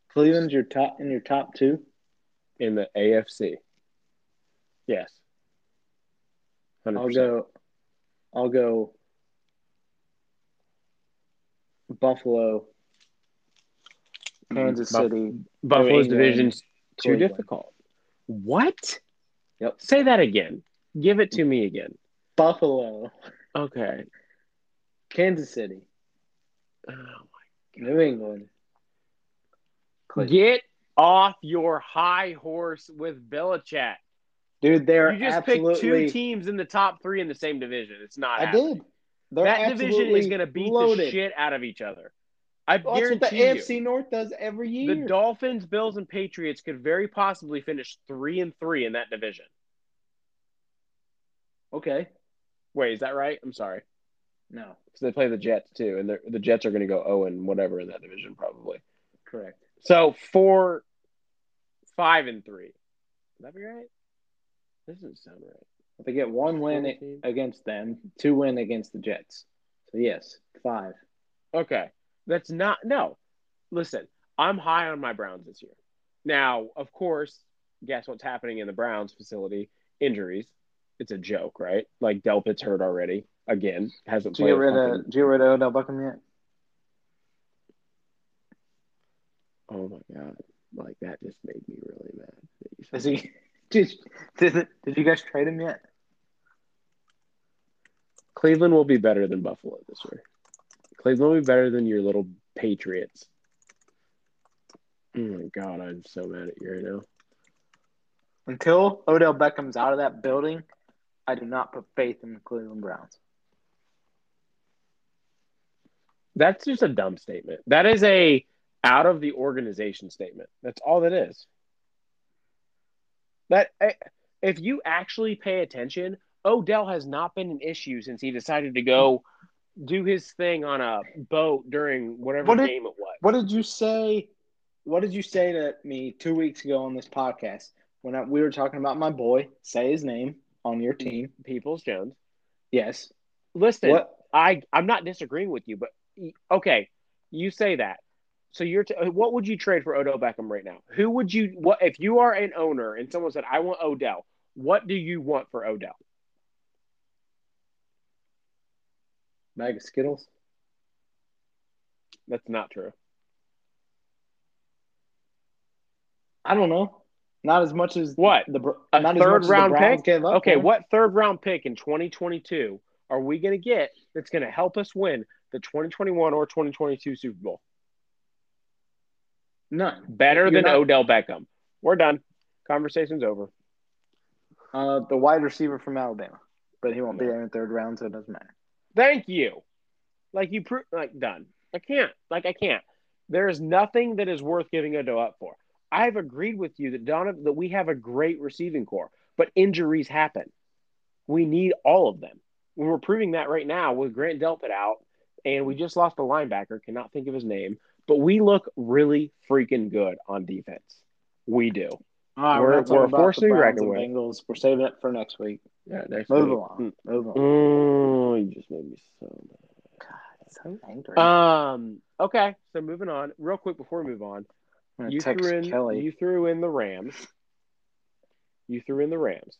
Cleveland's your top in your top two. in the AFC. Yes. 100%. I'll go. I'll go. Buffalo, Mm, Kansas Buff- City, Buffalo's England, division's too Cleveland. difficult. What? Yep. Say that again. Give it to me again. Buffalo, Okay. Kansas City, Oh, my God. New England. Cleveland. Get off your high horse with Belichick. Dude, they're You just absolutely. picked two teams in the top three in the same division. It's not. I happening. did. They're that division is going to beat loaded. the shit out of each other. I Well, That's what the guarantee AFC you. North does every year. The Dolphins, Bills, and Patriots could very possibly finish three and three in that division. okay. Wait, is that right? I'm sorry. No, Because they play the Jets too, and the Jets are going to go 0 and whatever in that division probably. correct. So four, five and three. Would that be right? This doesn't sound right. If they get one win against them, two win against the Jets. So yes, five. Okay, that's not no. Listen, I'm high on my Browns this year. Now, of course, guess what's happening in the Browns facility? Injuries. It's a joke, right? Like Delpit's hurt already again. Hasn't Did you played. get rid of? Did you get rid of Odell Beckham yet? Oh my god! Like that just made me really mad. Is he? Did did, did you guys trade him yet? Cleveland will be better than Buffalo this year. Cleveland will be better than your little Patriots. Oh my god, I'm so mad at you right now. Until Odell Beckham's out of that building, I do not put faith in the Cleveland Browns. That's just a dumb statement. That is a out of the organization statement. That's all that is. That eh, if you actually pay attention, Odell has not been an issue since he decided to go do his thing on a boat during whatever What did- game it was. What did you say? What did you say to me two weeks ago on this podcast when I, we were talking about my boy? Say his name on your team. Peoples Jones. Yes. Listen, What? I I'm not disagreeing with you, but okay, you say that. So you're t- what would you trade for Odell Beckham right now? Who would you what if you are an owner and someone said I want Odell? What do you want for Odell? Bag of Skittles. That's not true. I don't know. Not as much as What? the A not third round pick? Okay, for what third round pick in 2022 are we going to get that's going to help us win the 2021 or 2022 Super Bowl? None. Better You're than not- Odell Beckham. We're done. Conversation's over. Uh, the wide receiver from Alabama, but he won't be there in the third round, so it doesn't matter. Thank you. Like you pro- like done. I can't. Like I can't. There is nothing that is worth giving Odell up for. I've agreed with you that Donovan that we have a great receiving corps, but injuries happen. We need all of them. We're proving that right now with Grant Delpit out, and we just lost a linebacker. Cannot think of his name, but we look really freaking good on defense. We do. All right, We're- we're, we're about forced the to be Browns reckoned and with. Bengals. We're saving it for next week. Yeah. Next Move week. along. Move on. Oh, you just made me so mad. So angry. Um. Okay. So moving on, real quick before we move on, you threw in Kelly. you threw in the Rams. You threw in the Rams.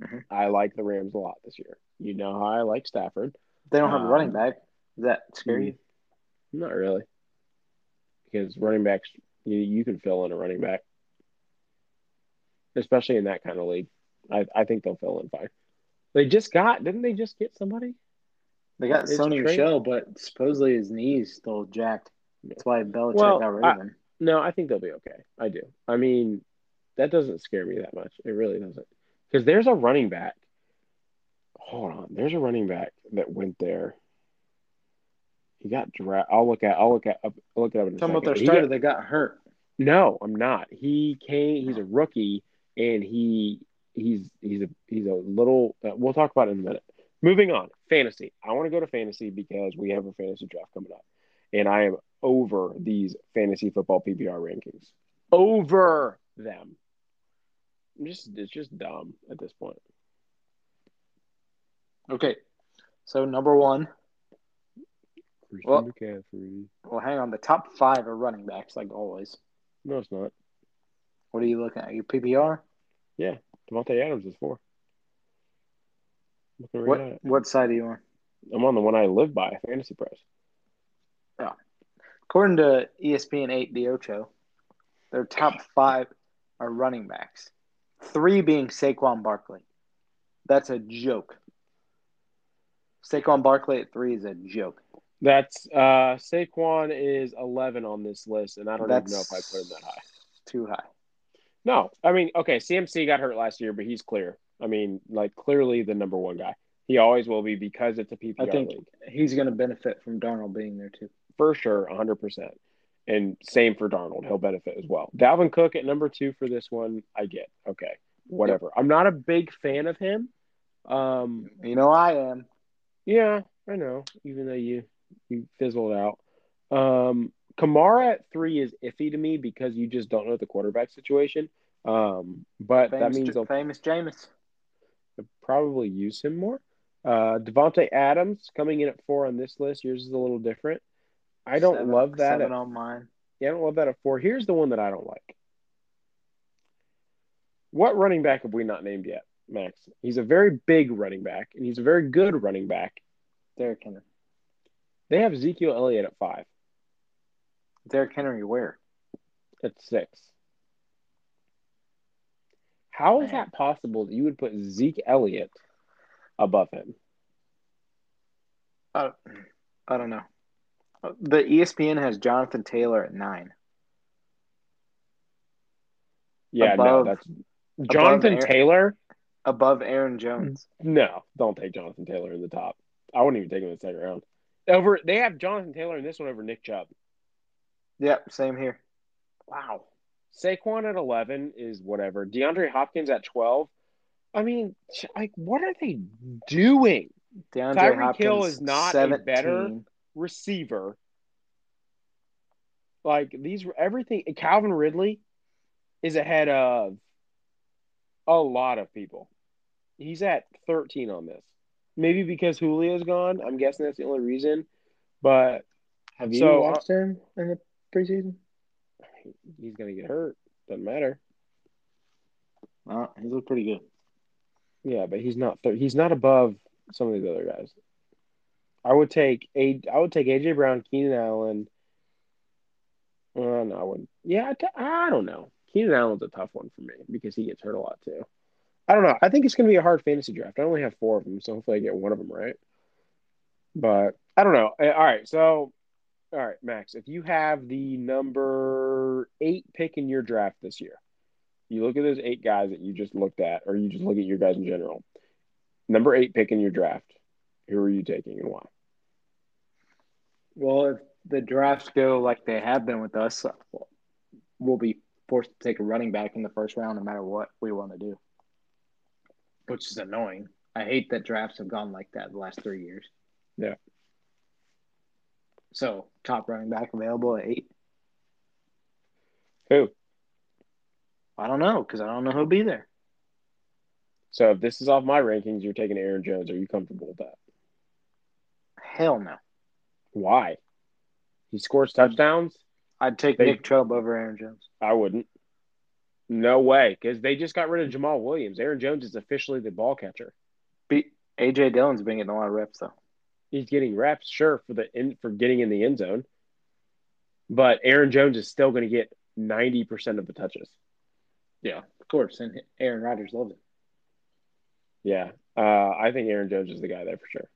Mhm. I like the Rams a lot this year. You know how I like Stafford. they don't have a um, running back. Does that scare Hmm. you? Not really, because running backs you you can fill in a running back, especially in that kind of league. I I think they'll fill in fine. They just got didn't they just get somebody? They got It's Sony Michel, but supposedly his knee's still jacked. That's why Belichick Well, got rid of him. No, I think they'll be okay. I do. I mean, that doesn't scare me that much. It really doesn't. Because there's a running back. Hold on. There's a running back that went there. He got drafted. I'll look at. I'll look at. I'll look it up in a Talking about their starter, got- they got hurt. No, I'm not. He came. He's a rookie, and he he's he's a he's a little. Uh, we'll talk about it in a minute. Moving on, fantasy. I want to go to fantasy because we have a fantasy draft coming up, and I am over these fantasy football PPR rankings. Over them. I'm just it's just dumb at this point. Okay. So number one. Christian Well- McCaffrey. Well, hang on. The top five are running backs, like always. No, it's not. What are you looking at? Your PPR? Davante Adams is four. Looking What at what side are you on? I'm on the one I live by, Fantasy Press. According to ESPN 8 The Ocho, their top five are running backs. Three being Saquon Barkley. That's a joke. Saquon Barkley at three is a joke. That's uh Saquon is 11 on this list, and I don't That's even know if I put him that high. Too high. No, I mean, okay, CMC got hurt last year, but he's clear. I mean, like clearly the number one guy. He always will be because it's a PPR I think league he's going to benefit from Darnold being there too. for sure, 100. percent And same for Darnold, he'll benefit as well. Dalvin Cook at number two for this one, I get okay, whatever. I'm not a big fan of him. Um, You know I am. Yeah, I know. Even though you you fizzled out. Um, Kamara at three is iffy to me because you just don't know the quarterback situation. Um, but that means they'll famous Jameis. probably use him more. Uh, Davante Adams coming in at four on this list. Yours is a little different. I don't Seven- love that. Seven At, on mine. yeah, I don't love that at four. Here's the one that I don't like. What running back have we not named yet, Max? He's a very big running back, and he's a very good running back. Derrick Henry. They have Ezekiel Elliott at five. Derrick Henry where? at six. How is Man. that possible that you would put Zeke Elliott above him? Uh, I don't know. The ESPN has Jonathan Taylor at nine. Yeah, Above- no, that's Jonathan Aaron- Taylor. Above Aaron Jones. No, don't take Jonathan Taylor in the top. I wouldn't even take him in the second round. Over, they have Jonathan Taylor in this one over Nick Chubb. Yep, same here. Wow. Saquon at eleven is whatever. DeAndre Hopkins at twelve. I mean, like, what are they doing? DeAndre Tyreek Hopkins, Hill is not a better- receiver. Like these, everything. Calvin Ridley is ahead of a lot of people. He's at 13 on this. Maybe because Julio's gone. I'm guessing that's the only reason. But Have you So, watched uh, him in the preseason? he's gonna get hurt. Doesn't matter. Uh, he looked pretty good. Yeah, but he's not. Th- he's not above some of these other guys. I would take a. I would take AJ Brown, Keenan Allen. Uh, no, I wouldn't. Yeah, I, t- I don't know. Keenan Allen's a tough one for me because he gets hurt a lot too. I don't know. I think it's going to be a hard fantasy draft. I only have four of them, so hopefully I get one of them right. But I don't know. All right, so all right, Max, if you have the number eight pick in your draft this year, you look at those eight guys that you just looked at, or you just look at your guys in general. Number eight pick in your draft. Who are you taking and why? Well, if the drafts go like they have been with us, we'll be forced to take a running back in the first round no matter what we want to do, which is annoying. I hate that drafts have gone like that the last three years. Yeah. So, top running back available at eight? Who? I don't know because I don't know who'll be there. So if this is off my rankings, you're taking Aaron Jones. Are you comfortable with that? Hell no. Why? He scores touchdowns. I'd take They- Nick Chubb over Aaron Jones. I wouldn't. No way, because they just got rid of Jamaal Williams. Aaron Jones is officially the ball catcher. Be- AJ Dillon's been getting a lot of reps though. He's getting reps, sure, for the in, for getting in the end zone, but Aaron Jones is still going to get ninety percent of the touches. Yeah, of course. And Aaron Rodgers loves it. Yeah, uh, I think Aaron Jones is the guy there for sure,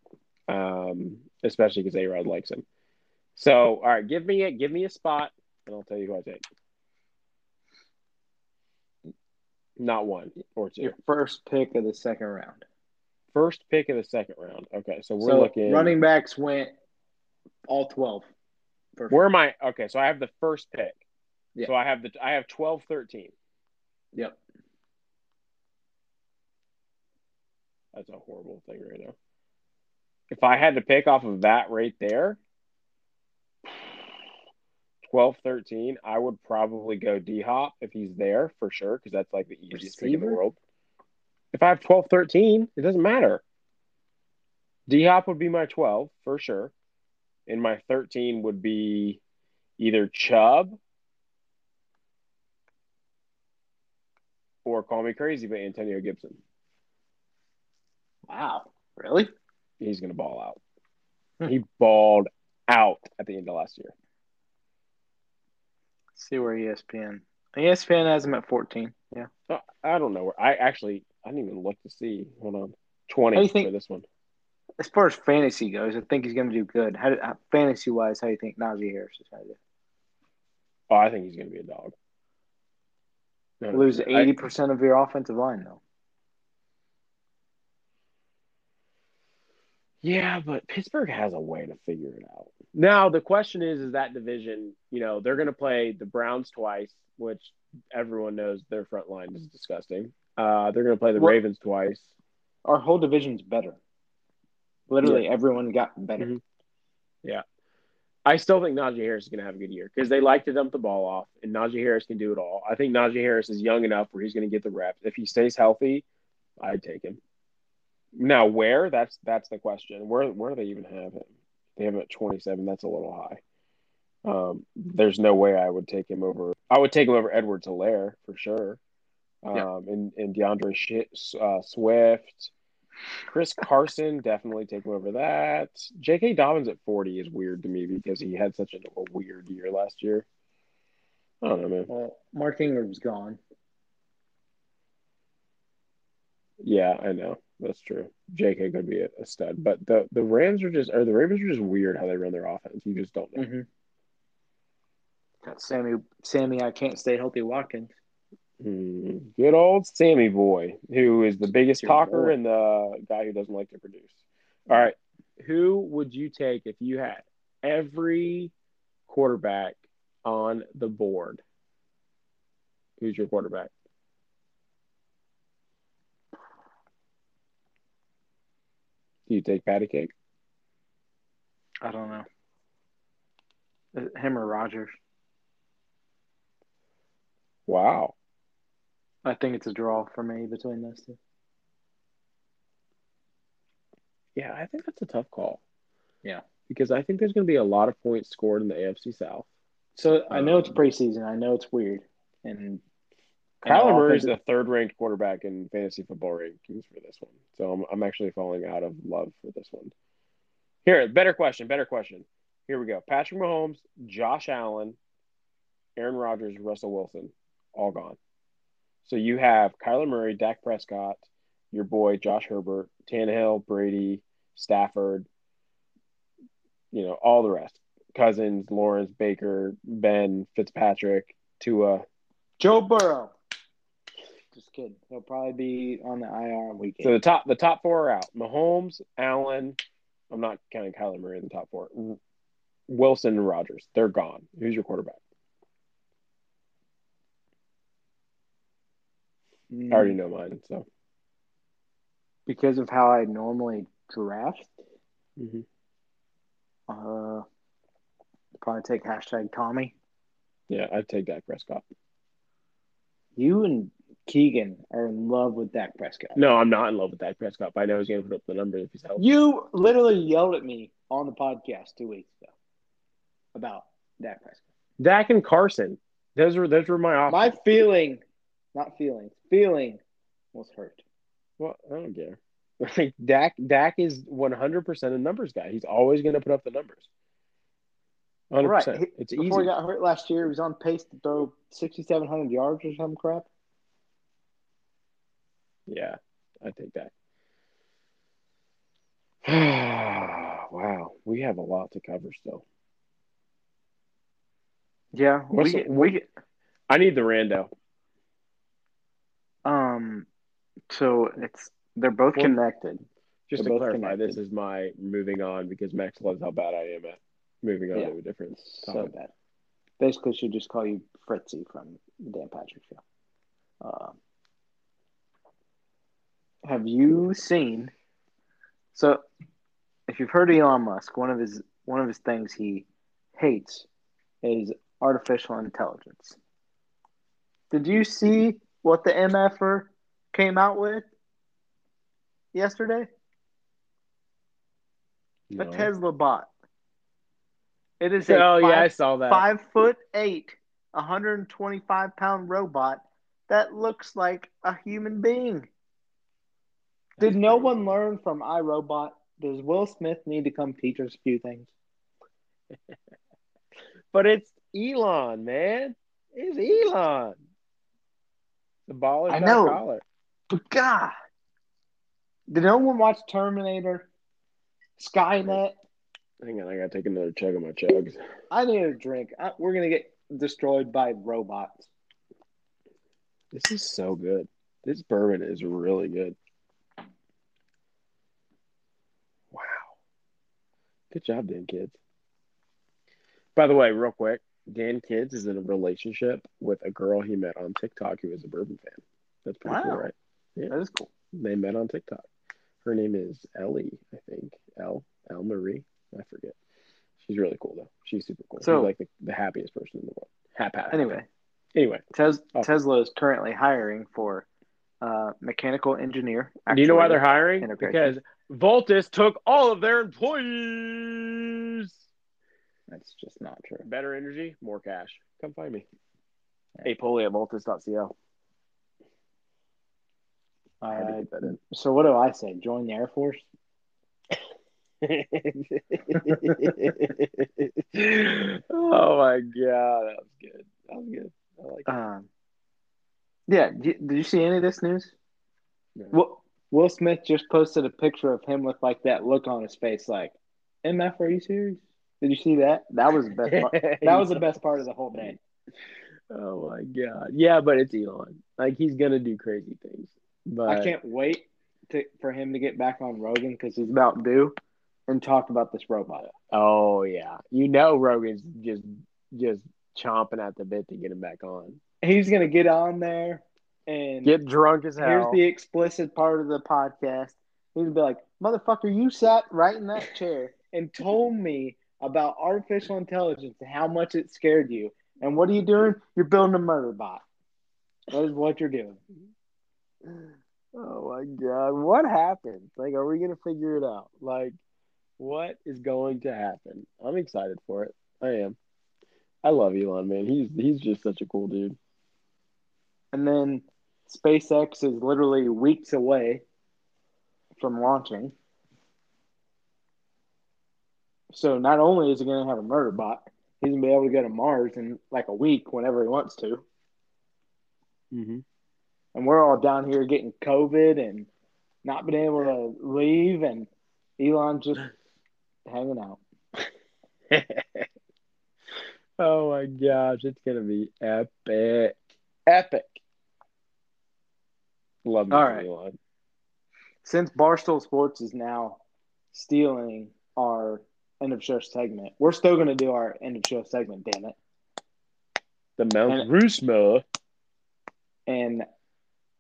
um, especially because A Rod likes him. So, all right, give me a give me a spot, and I'll tell you who I take. Not one or two. Your first pick of the second round. First pick of the second round. Okay, so we're so looking. running backs went all twelve. First Where am I? Okay, so I have the first pick. Yeah. So I have the I have 12 13. Yep. That's a horrible thing right now. If I had to pick off of that right there, 12 13, I would probably go D Hop if he's there for sure, because that's like the easiest pick in the world. If I have 12 13, it doesn't matter. D Hop would be my 12 for sure. And my 13 would be either Chubb or Call Me Crazy by Antonio Gibson. Wow. Really? He's going to ball out. Hmm. He balled out at the end of last year. see where ESPN. ESPN has him at 14. Yeah. Uh, I don't know where. I actually I didn't even look to see. Hold on, twenty you think- for this one. As far as fantasy goes, I think he's going to do good. How, how uh, fantasy wise, how do you think Najee Harris is going to do? Oh, I think he's going to be a dog. No, no, Lose I- eighty percent of your offensive line though. Yeah, but Pittsburgh has a way to figure it out. Now the question is, is that division? You know, they're going to play the Browns twice, which everyone knows their front line is disgusting. Uh, they're going to play the What- Ravens twice. Our whole division's better. Literally, everyone got better. Mhm. I still think Najee Harris is going to have a good year because they like to dump the ball off, and Najee Harris can do it all. I think Najee Harris is young enough where he's going to get the reps. If he stays healthy, I'd take him. Now, where? That's that's the question. Where where do they even have him? They have him at twenty seven. That's a little high. Um, there's no way I would take him over. I would take him over Edwards Hilaire for sure. Um, Yeah. and and D'Andre Sh- uh, Swift, Chris Carson definitely take him over that. J.K. Dobbins at 40 is weird to me because he had such a, a weird year last year. I don't know, man. Well, Mark Ingram's gone. Yeah, I know that's true. J.K. could be a, a stud, but the the Rams are just or the Ravens are just weird how they run their offense. You just don't know. Mm-hmm. Got Sammy. Sammy, I can't stay healthy. Watkins. Hmm. Good old Sammy boy, who is the biggest Your talker boy. and the guy who doesn't like to produce. All right, who would you take if you had every quarterback on the board? Who's your quarterback? Do you take Patty Cake? I don't know. Him or Rodgers? Wow. I think it's a draw for me between those two. Yeah, I think that's a tough call. Yeah. Because I think there's going to be a lot of points scored in the AFC South. So I know it's Um, preseason. I know it's weird, and Kyler Murray is the third ranked quarterback in fantasy football rankings for this one. So I'm, I'm actually falling out of love for this one. Here, better question, better question. Here we go. Patrick Mahomes, Josh Allen, Aaron Rodgers, Russell Wilson, all gone. So you have Kyler Murray, Dak Prescott, your boy Josh Herbert, Tannehill, Brady, Stafford, you know, all the rest. Cousins, Lawrence, Baker, Ben, Fitzpatrick, Tua, Joe Burrow. Just kidding. He'll probably be on the IR on weekend. So the top the top four are out. Mahomes, Allen. I'm not counting Kyler Murray in the top four. Wilson and Rodgers. They're gone. Who's your quarterback? Mm, I already know mine. So because of how I normally draft, Mhm. uh, probably take hashtag Tommy. yeah, I'd take Dak Prescott. You and Keegan are in love with Dak Prescott. No, I'm not in love with Dak Prescott, but I know he's going to put up the numbers if he's healthy. You literally yelled at me on the podcast two weeks ago about Dak Prescott. Dak and Carson. Those were those were my options. My feeling, not feeling, feeling was hurt. Well, I don't care. Like Dak, Dak is 100 percent a numbers guy. He's always going to put up the numbers. 100. Right. percent He- It's Before easy. he got hurt last year, he was on pace to throw 6,700 yards or some crap. Yeah, I take that. wow, we have a lot to cover still. Yeah, What's we the- we I need the rando. Um. So it's they're both Well, connected. Just They're to clarify, this is my moving on because Max loves how bad I am at moving on Yeah. to a different So topic. bad. Basically, should just call you Fritzy from the Dan Patrick Show. Uh, have you seen? So, if you've heard of Elon Musk, one of his one of his things he hates is artificial intelligence. Did you see what the MFer came out with yesterday? No. A Tesla bot. It is a Oh five, yeah, I saw that. five foot eight, 125 pound robot that looks like a human being. Did no one learn from iRobot? Does Will Smith need to come teach us a few things? But it's Elon, man. It's Elon. The baller I know. caller. But God, did no one watch Terminator? Skynet? Hang on, I gotta take another chug of my chugs. I need a drink. I, we're gonna get destroyed by robots. This is so good. This bourbon is really good. Wow. Good job, then, Kids. By the way, real quick, Dan Kids is in a relationship with a girl he met on TikTok who is a bourbon fan. That's pretty cool, right? Yeah. That is cool. They met on TikTok. Her name is Ellie, I think. El El Marie. I forget. She's really cool though. She's super cool. So- She's like the, the happiest person in the world. Hap hap. Anyway, Anyway, Tes- Oh. Tesla is currently hiring for uh, mechanical engineer. do you know why they're hiring? Because Voltus took all of their employees. That's just not true. Better energy, more cash. Come find me. Yeah. Hey, Polly at voltus.co. I had to Uh, get that in. so what do I say? Join the Air Force? oh my god, that was good. That was good. I like it. Um, yeah. Did did you see any of this news? No. Will, Will Smith just posted a picture of him with like that look on his face, like, "MF, are you serious?" Did you see that? That was the best. Part. That was the best part of the whole day. Oh my god. Yeah, but it's Elon. Like he's gonna do crazy things. But I can't wait to, for him to get back on Rogan because he's about due and talk about this robot. Oh yeah. You know Rogan's just just chomping at the bit to get him back on. He's gonna get on there and Get drunk as hell. here's the explicit part of the podcast. He's gonna be like, "Motherfucker, you sat right in that chair and told me about artificial intelligence and how much it scared you. And what are you doing? You're building a murder bot. That is what you're doing." Oh my god. What happened? Like are we gonna figure it out? Like what is going to happen? I'm excited for it. I am. I love Elon, man. He's he's just such a cool dude. And then SpaceX is literally weeks away from launching. So not only is he going to have a murder bot, he's going to be able to go to Mars in like a week whenever he wants to. Mm-hmm. And we're all down here getting COVID and not being able to leave, and Elon just hanging out. oh my gosh, it's gonna be epic. Epic. Love me All right. Elon. Since Barstool Sports is now stealing our end of show segment, we're still going to do our end of show segment, damn it. The Mount Rushmore. and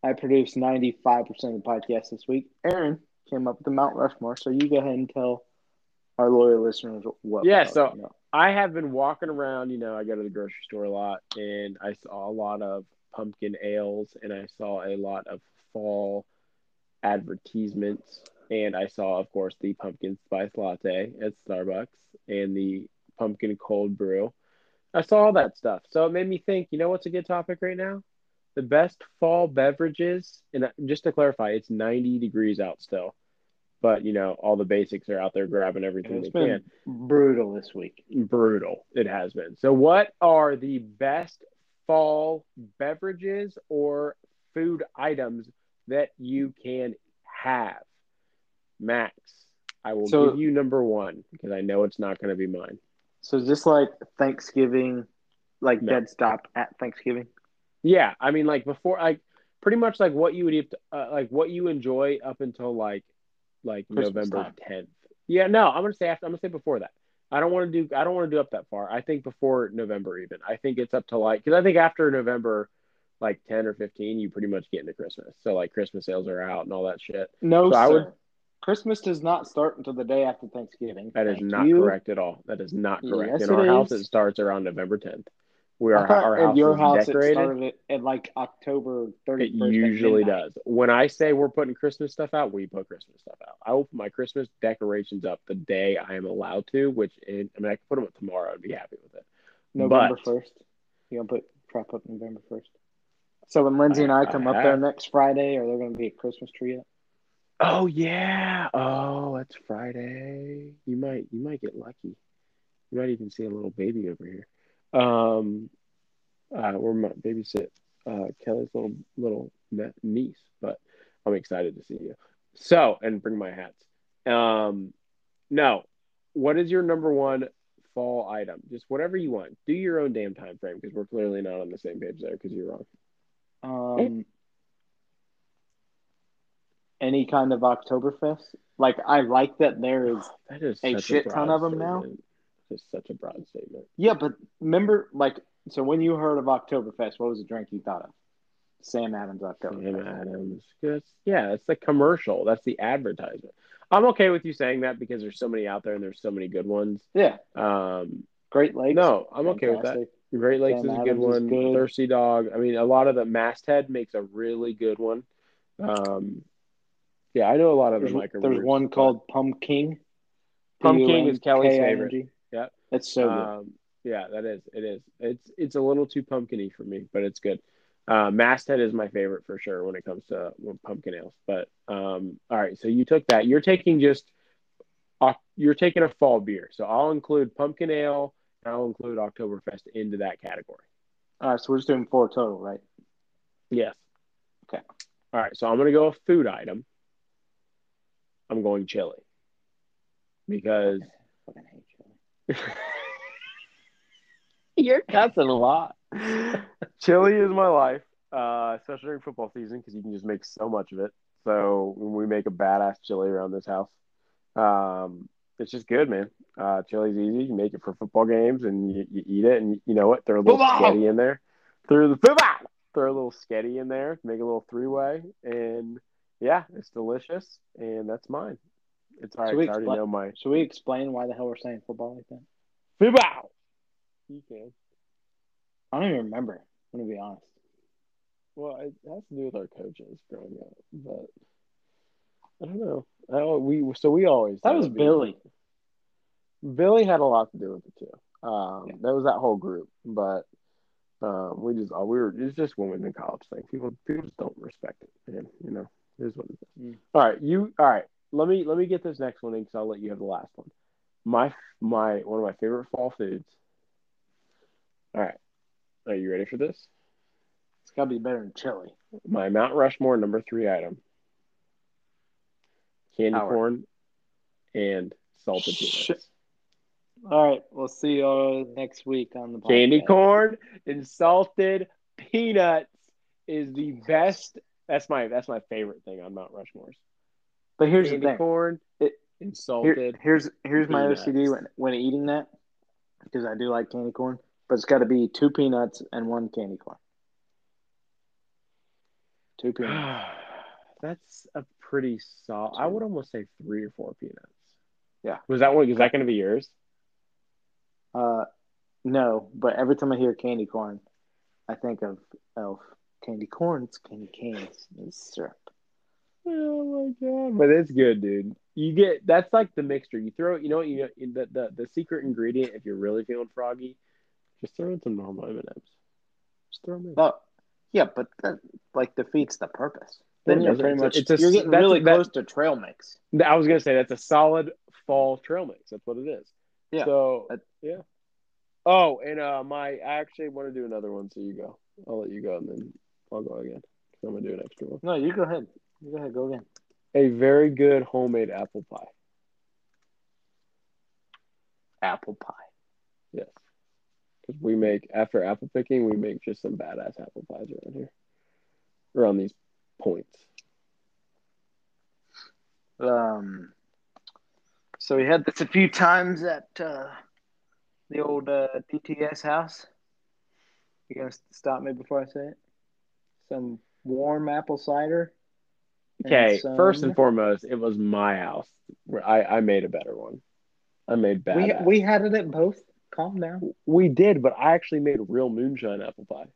I produced 95% of the podcast this week. Aaron came up with the Mount Rushmore, so you go ahead and tell our loyal listeners what. Yeah, so- talking about. I have been walking around, you know, I go to the grocery store a lot and I saw a lot of pumpkin ales and I saw a lot of fall advertisements and I saw of course the pumpkin spice latte at Starbucks and the pumpkin cold brew. I saw all that stuff. So it made me think, you know what's a good topic right now? The best fall beverages and uh, just to clarify, it's 90 degrees out still. But, you know, all the basics are out there grabbing everything it's they can been brutal this week. brutal it has been so what are the best fall beverages or food items that you can have max i will So- give you number one because i know it's not going to be mine So just like Thanksgiving, like No. dead stop at Thanksgiving. yeah i mean like before like pretty much like what you would eat uh, like what you enjoy up until like like Christmas november 10th yeah no i'm going to say after i'm going to say before that I don't want to do. I don't want to do up that far. I think before November even. I think it's up to like because I think after November, like ten or fifteen, you pretty much get into Christmas. So like Christmas sales are out and all that shit. No, So. I would- Christmas does not start until the day after Thanksgiving. That is Thank not you. correct at all. That is not correct. Yes, In it our house, is. it starts around November tenth. We are our house your is house it decorated. started at, like October thirty It usually does. When I say we're putting Christmas stuff out, we put Christmas stuff out. I will put my Christmas decorations up the day I am allowed to, which is, I mean, I can put them up tomorrow. I'd be happy with it. November But- first. You gonna put prop up November first. So when Lindsay and I I- come I up there next Friday, are there gonna be a Christmas tree up? Oh yeah. Oh, it's Friday. You might you might get lucky. You might even see a little baby over here. Um, uh, we're my babysit uh, Kelly's little little niece, but I'm excited to see you. So and bring my hats. Um, no, what is your number one fall item? Just whatever you want. Do your own damn time frame because we're clearly not on the same page there because you're wrong. Um, any kind of Oktoberfest. Like I like that there is. That is A shit broad ton of 'em now? statement. Just such a broad statement. Yeah, but remember, like, so when you heard of Oktoberfest, what was the drink you thought of? Sam Adams Sam Oktoberfest. Adams. That's, yeah, it's the commercial. That's the advertisement. I'm okay with you saying that because there's so many out there and there's so many good ones. Yeah, Um, Great Lakes. no, I'm okay with that. Great Lakes Sam is a good Adams one. good. Thirsty Dog. I mean, a lot of the Masthead makes a really good one. Um, yeah, I know a lot of the There's, microbrews. there's one called Pumking. Pumking is Kelly's P-U-M-K-I-N-G. favorite. Yeah, That's so good. Um, yeah, that is. It is. It's it's a little too pumpkiny for me, but it's good. Uh, Masthead is my favorite for sure when it comes to pumpkin ales. But um, all right, so you took that. You're taking just you're taking a fall beer. So I'll include pumpkin ale and I'll include Oktoberfest into that category. All right, so we're just doing four total, right? Yes. Okay. All right, so I'm gonna go a food item. I'm going chili because Fucking hate you. You're cussing a lot. Chili is my life, uh, especially during football season because you can just make so much of it. So when we make a badass chili around this house, um, it's just good, man. Uh, chili's easy. You make it for football games and you, you eat it, and you know what? Throw a little Football! sketty in there. Throw the football. Throw a little sketty in there. Make a little three way, and yeah, it's delicious. And that's mine. It's all right. I already expl- know my Should we explain why the hell we're saying football like that? football. You can. I don't even remember. I'm gonna be honest. Well, it has to do with our coaches growing up, but I don't know. I, we so we always That was Billy. Billy had a lot to do with it too. Um, Yeah. That was that whole group, but um, we just we were it's just we in college thing. People people just don't respect it, and You know, is what it is. Mm. All right, you all right. Let me let me get this next one in because I'll let you have the last one. My my one of my favorite fall foods. All right, are you ready for this? It's gotta be better than chili. My Mount Rushmore number three item: candy Howard. corn and salted Sh- peanuts. All right, we'll see you all next week on the podcast. Candy corn and salted peanuts is the best. That's my that's my favorite thing on Mount Rushmore's. But here's candy the thing. corn It- and Here- here's here's my peanuts. OCD when when eating that because I do like candy corn, but it's got to be two peanuts and one candy corn. Two peanuts. that's a pretty solid. I would almost say three or four peanuts. Yeah. Was that one? Is that going to be yours? Uh, no, but every time I hear candy corn, I think of Elf. Candy corn, it's candy canes, it's syrup. Oh my god! But it's good, dude. You get that's like the mixture. You throw, you know, what you know, the the the secret ingredient if you're really feeling froggy, just throw in some normal M and M's. Just throw them in. Oh, yeah, but that like defeats the purpose. Then you're pretty much it's a- you're getting really that- close to trail mix. I was gonna say that's a solid fall trail mix. That's what it is. Yeah. So That- yeah. Oh, and uh, my I actually want to do another one, so you go. I'll let you go, and then I'll go again. I'm gonna do an extra one. No, you go ahead. You go ahead. Go again. A very good homemade apple pie. Apple pie. Yes. Because we make after apple picking, we make just some badass apple pies around here, around these points. Um. So we had this a few times at uh, the old uh, DTS house. You gonna stop me before I say it? Some warm apple cider. Okay, some- first and foremost, it was my house. Where I, I made a better one. I made bad. We we had it at both. Calm down. we did, but I actually made real moonshine apple pie.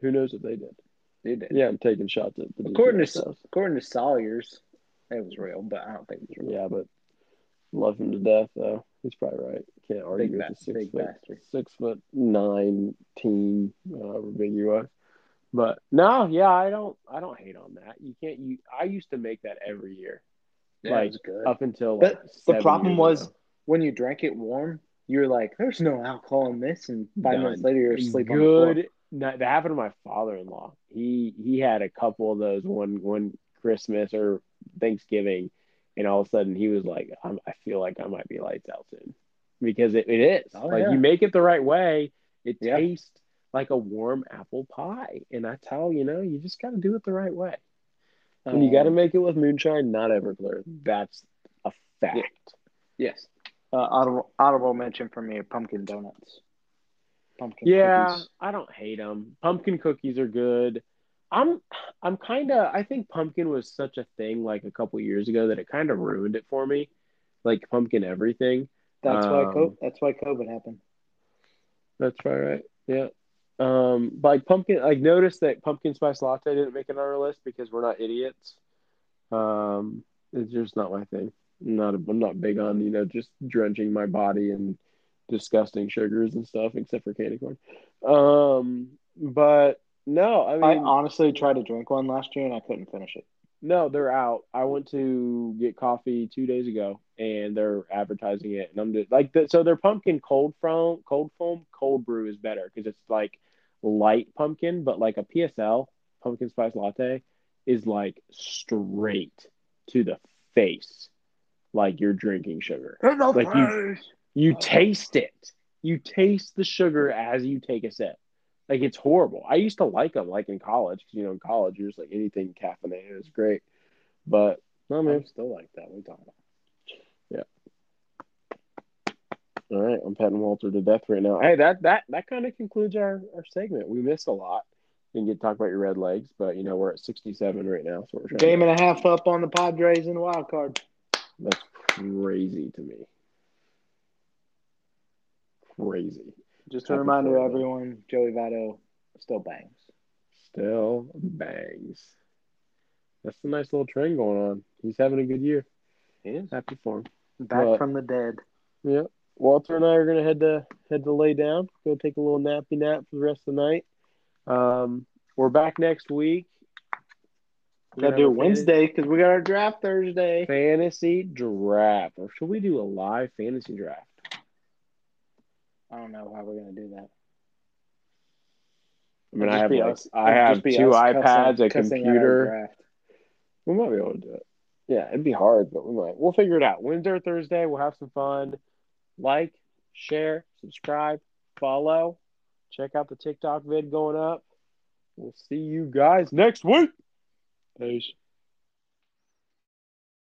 Who knows if they did? You did. Yeah, I'm taking shots at the According to house. according to Sawyer's, it was real, but I don't think it was real. Yeah, but love him to death though. He's probably right. Can't argue Big with ba- the six foot bastard. six foot nine teen, uh, however big you are. But no, yeah, I don't I don't hate on that. You can't you I used to make that every year. Yeah, Like. Up until But like, the problem was ago. when you drank it warm, you're like, "There's no alcohol in this," and five Done. minutes later, you're asleep on the floor. good. No, that happened to my father-in-law. He he had a couple of those one one Christmas or Thanksgiving, and all of a sudden he was like, I'm, "I feel like I might be lights out soon," because it, it is Oh, like yeah. you make it the right way, it Yeah. tastes like a warm apple pie, and that's how you know you just got to do it the right way. And you got to Um, make it with moonshine, not Everclear. That's a fact. yes. Uh, audible, audible mention for me: pumpkin donuts. Pumpkin Yeah, cookies. I don't hate them. Pumpkin cookies are good. I'm I'm kind of I think pumpkin was such a thing like a couple years ago that it kind of ruined it for me. Like pumpkin everything. That's why Um, co- that's why COVID happened. That's right, right. Yeah. Um, but like pumpkin, like noticed that pumpkin spice latte didn't make it on our list because we're not idiots. Um, it's just not my thing. I'm not I'm not big on you know just drenching my body in disgusting sugars and stuff, except for candy corn. Um, but no, I mean, I honestly tried to drink one last year and I couldn't finish it. No, they're out. I went to get coffee two days ago, and they're advertising it, and I'm just like, the, so their pumpkin cold foam, cold foam, cold brew is better because it's like light pumpkin, but like a PSL pumpkin spice latte is like straight to the face, like you're drinking sugar. Like you- You taste it. You taste the sugar as you take a sip. Like it's horrible. I used to like them, like in college, you know, in college, you're just like anything caffeinated is great. But no, man. I'm still like that. You talking about? All right, I'm petting Walter to death right now. Hey, that that that kind of concludes our our segment. We missed a lot. Didn't get to talk about your red legs, but you know we're at 67 right now, so we're. Game and a half up on the Padres in the wild card. That's crazy to me. Crazy. Just a reminder, for everyone: Joey Votto still bangs. Still bangs. That's a nice little trend going on. He's having a good year. He is Happy for him. back But- from the dead. Yeah. Walter and I are gonna head to head to lay down, go take a little nappy nap for the rest of the night. Um, we're back next week. We're Gotta gonna do it a Wednesday because we got our draft Thursday. Fantasy draft, or should we do a live fantasy draft? I don't know how we're gonna do that. I mean, I have like, us- I have two iPads, cussing- a cussing at our computer. We might be able to do it. Yeah, it'd be hard, but we might. We'll figure it out. Wednesday or Thursday, we'll have some fun. Like, share, subscribe, follow. Check out the TikTok vid going up. We'll see you guys next week. Peace.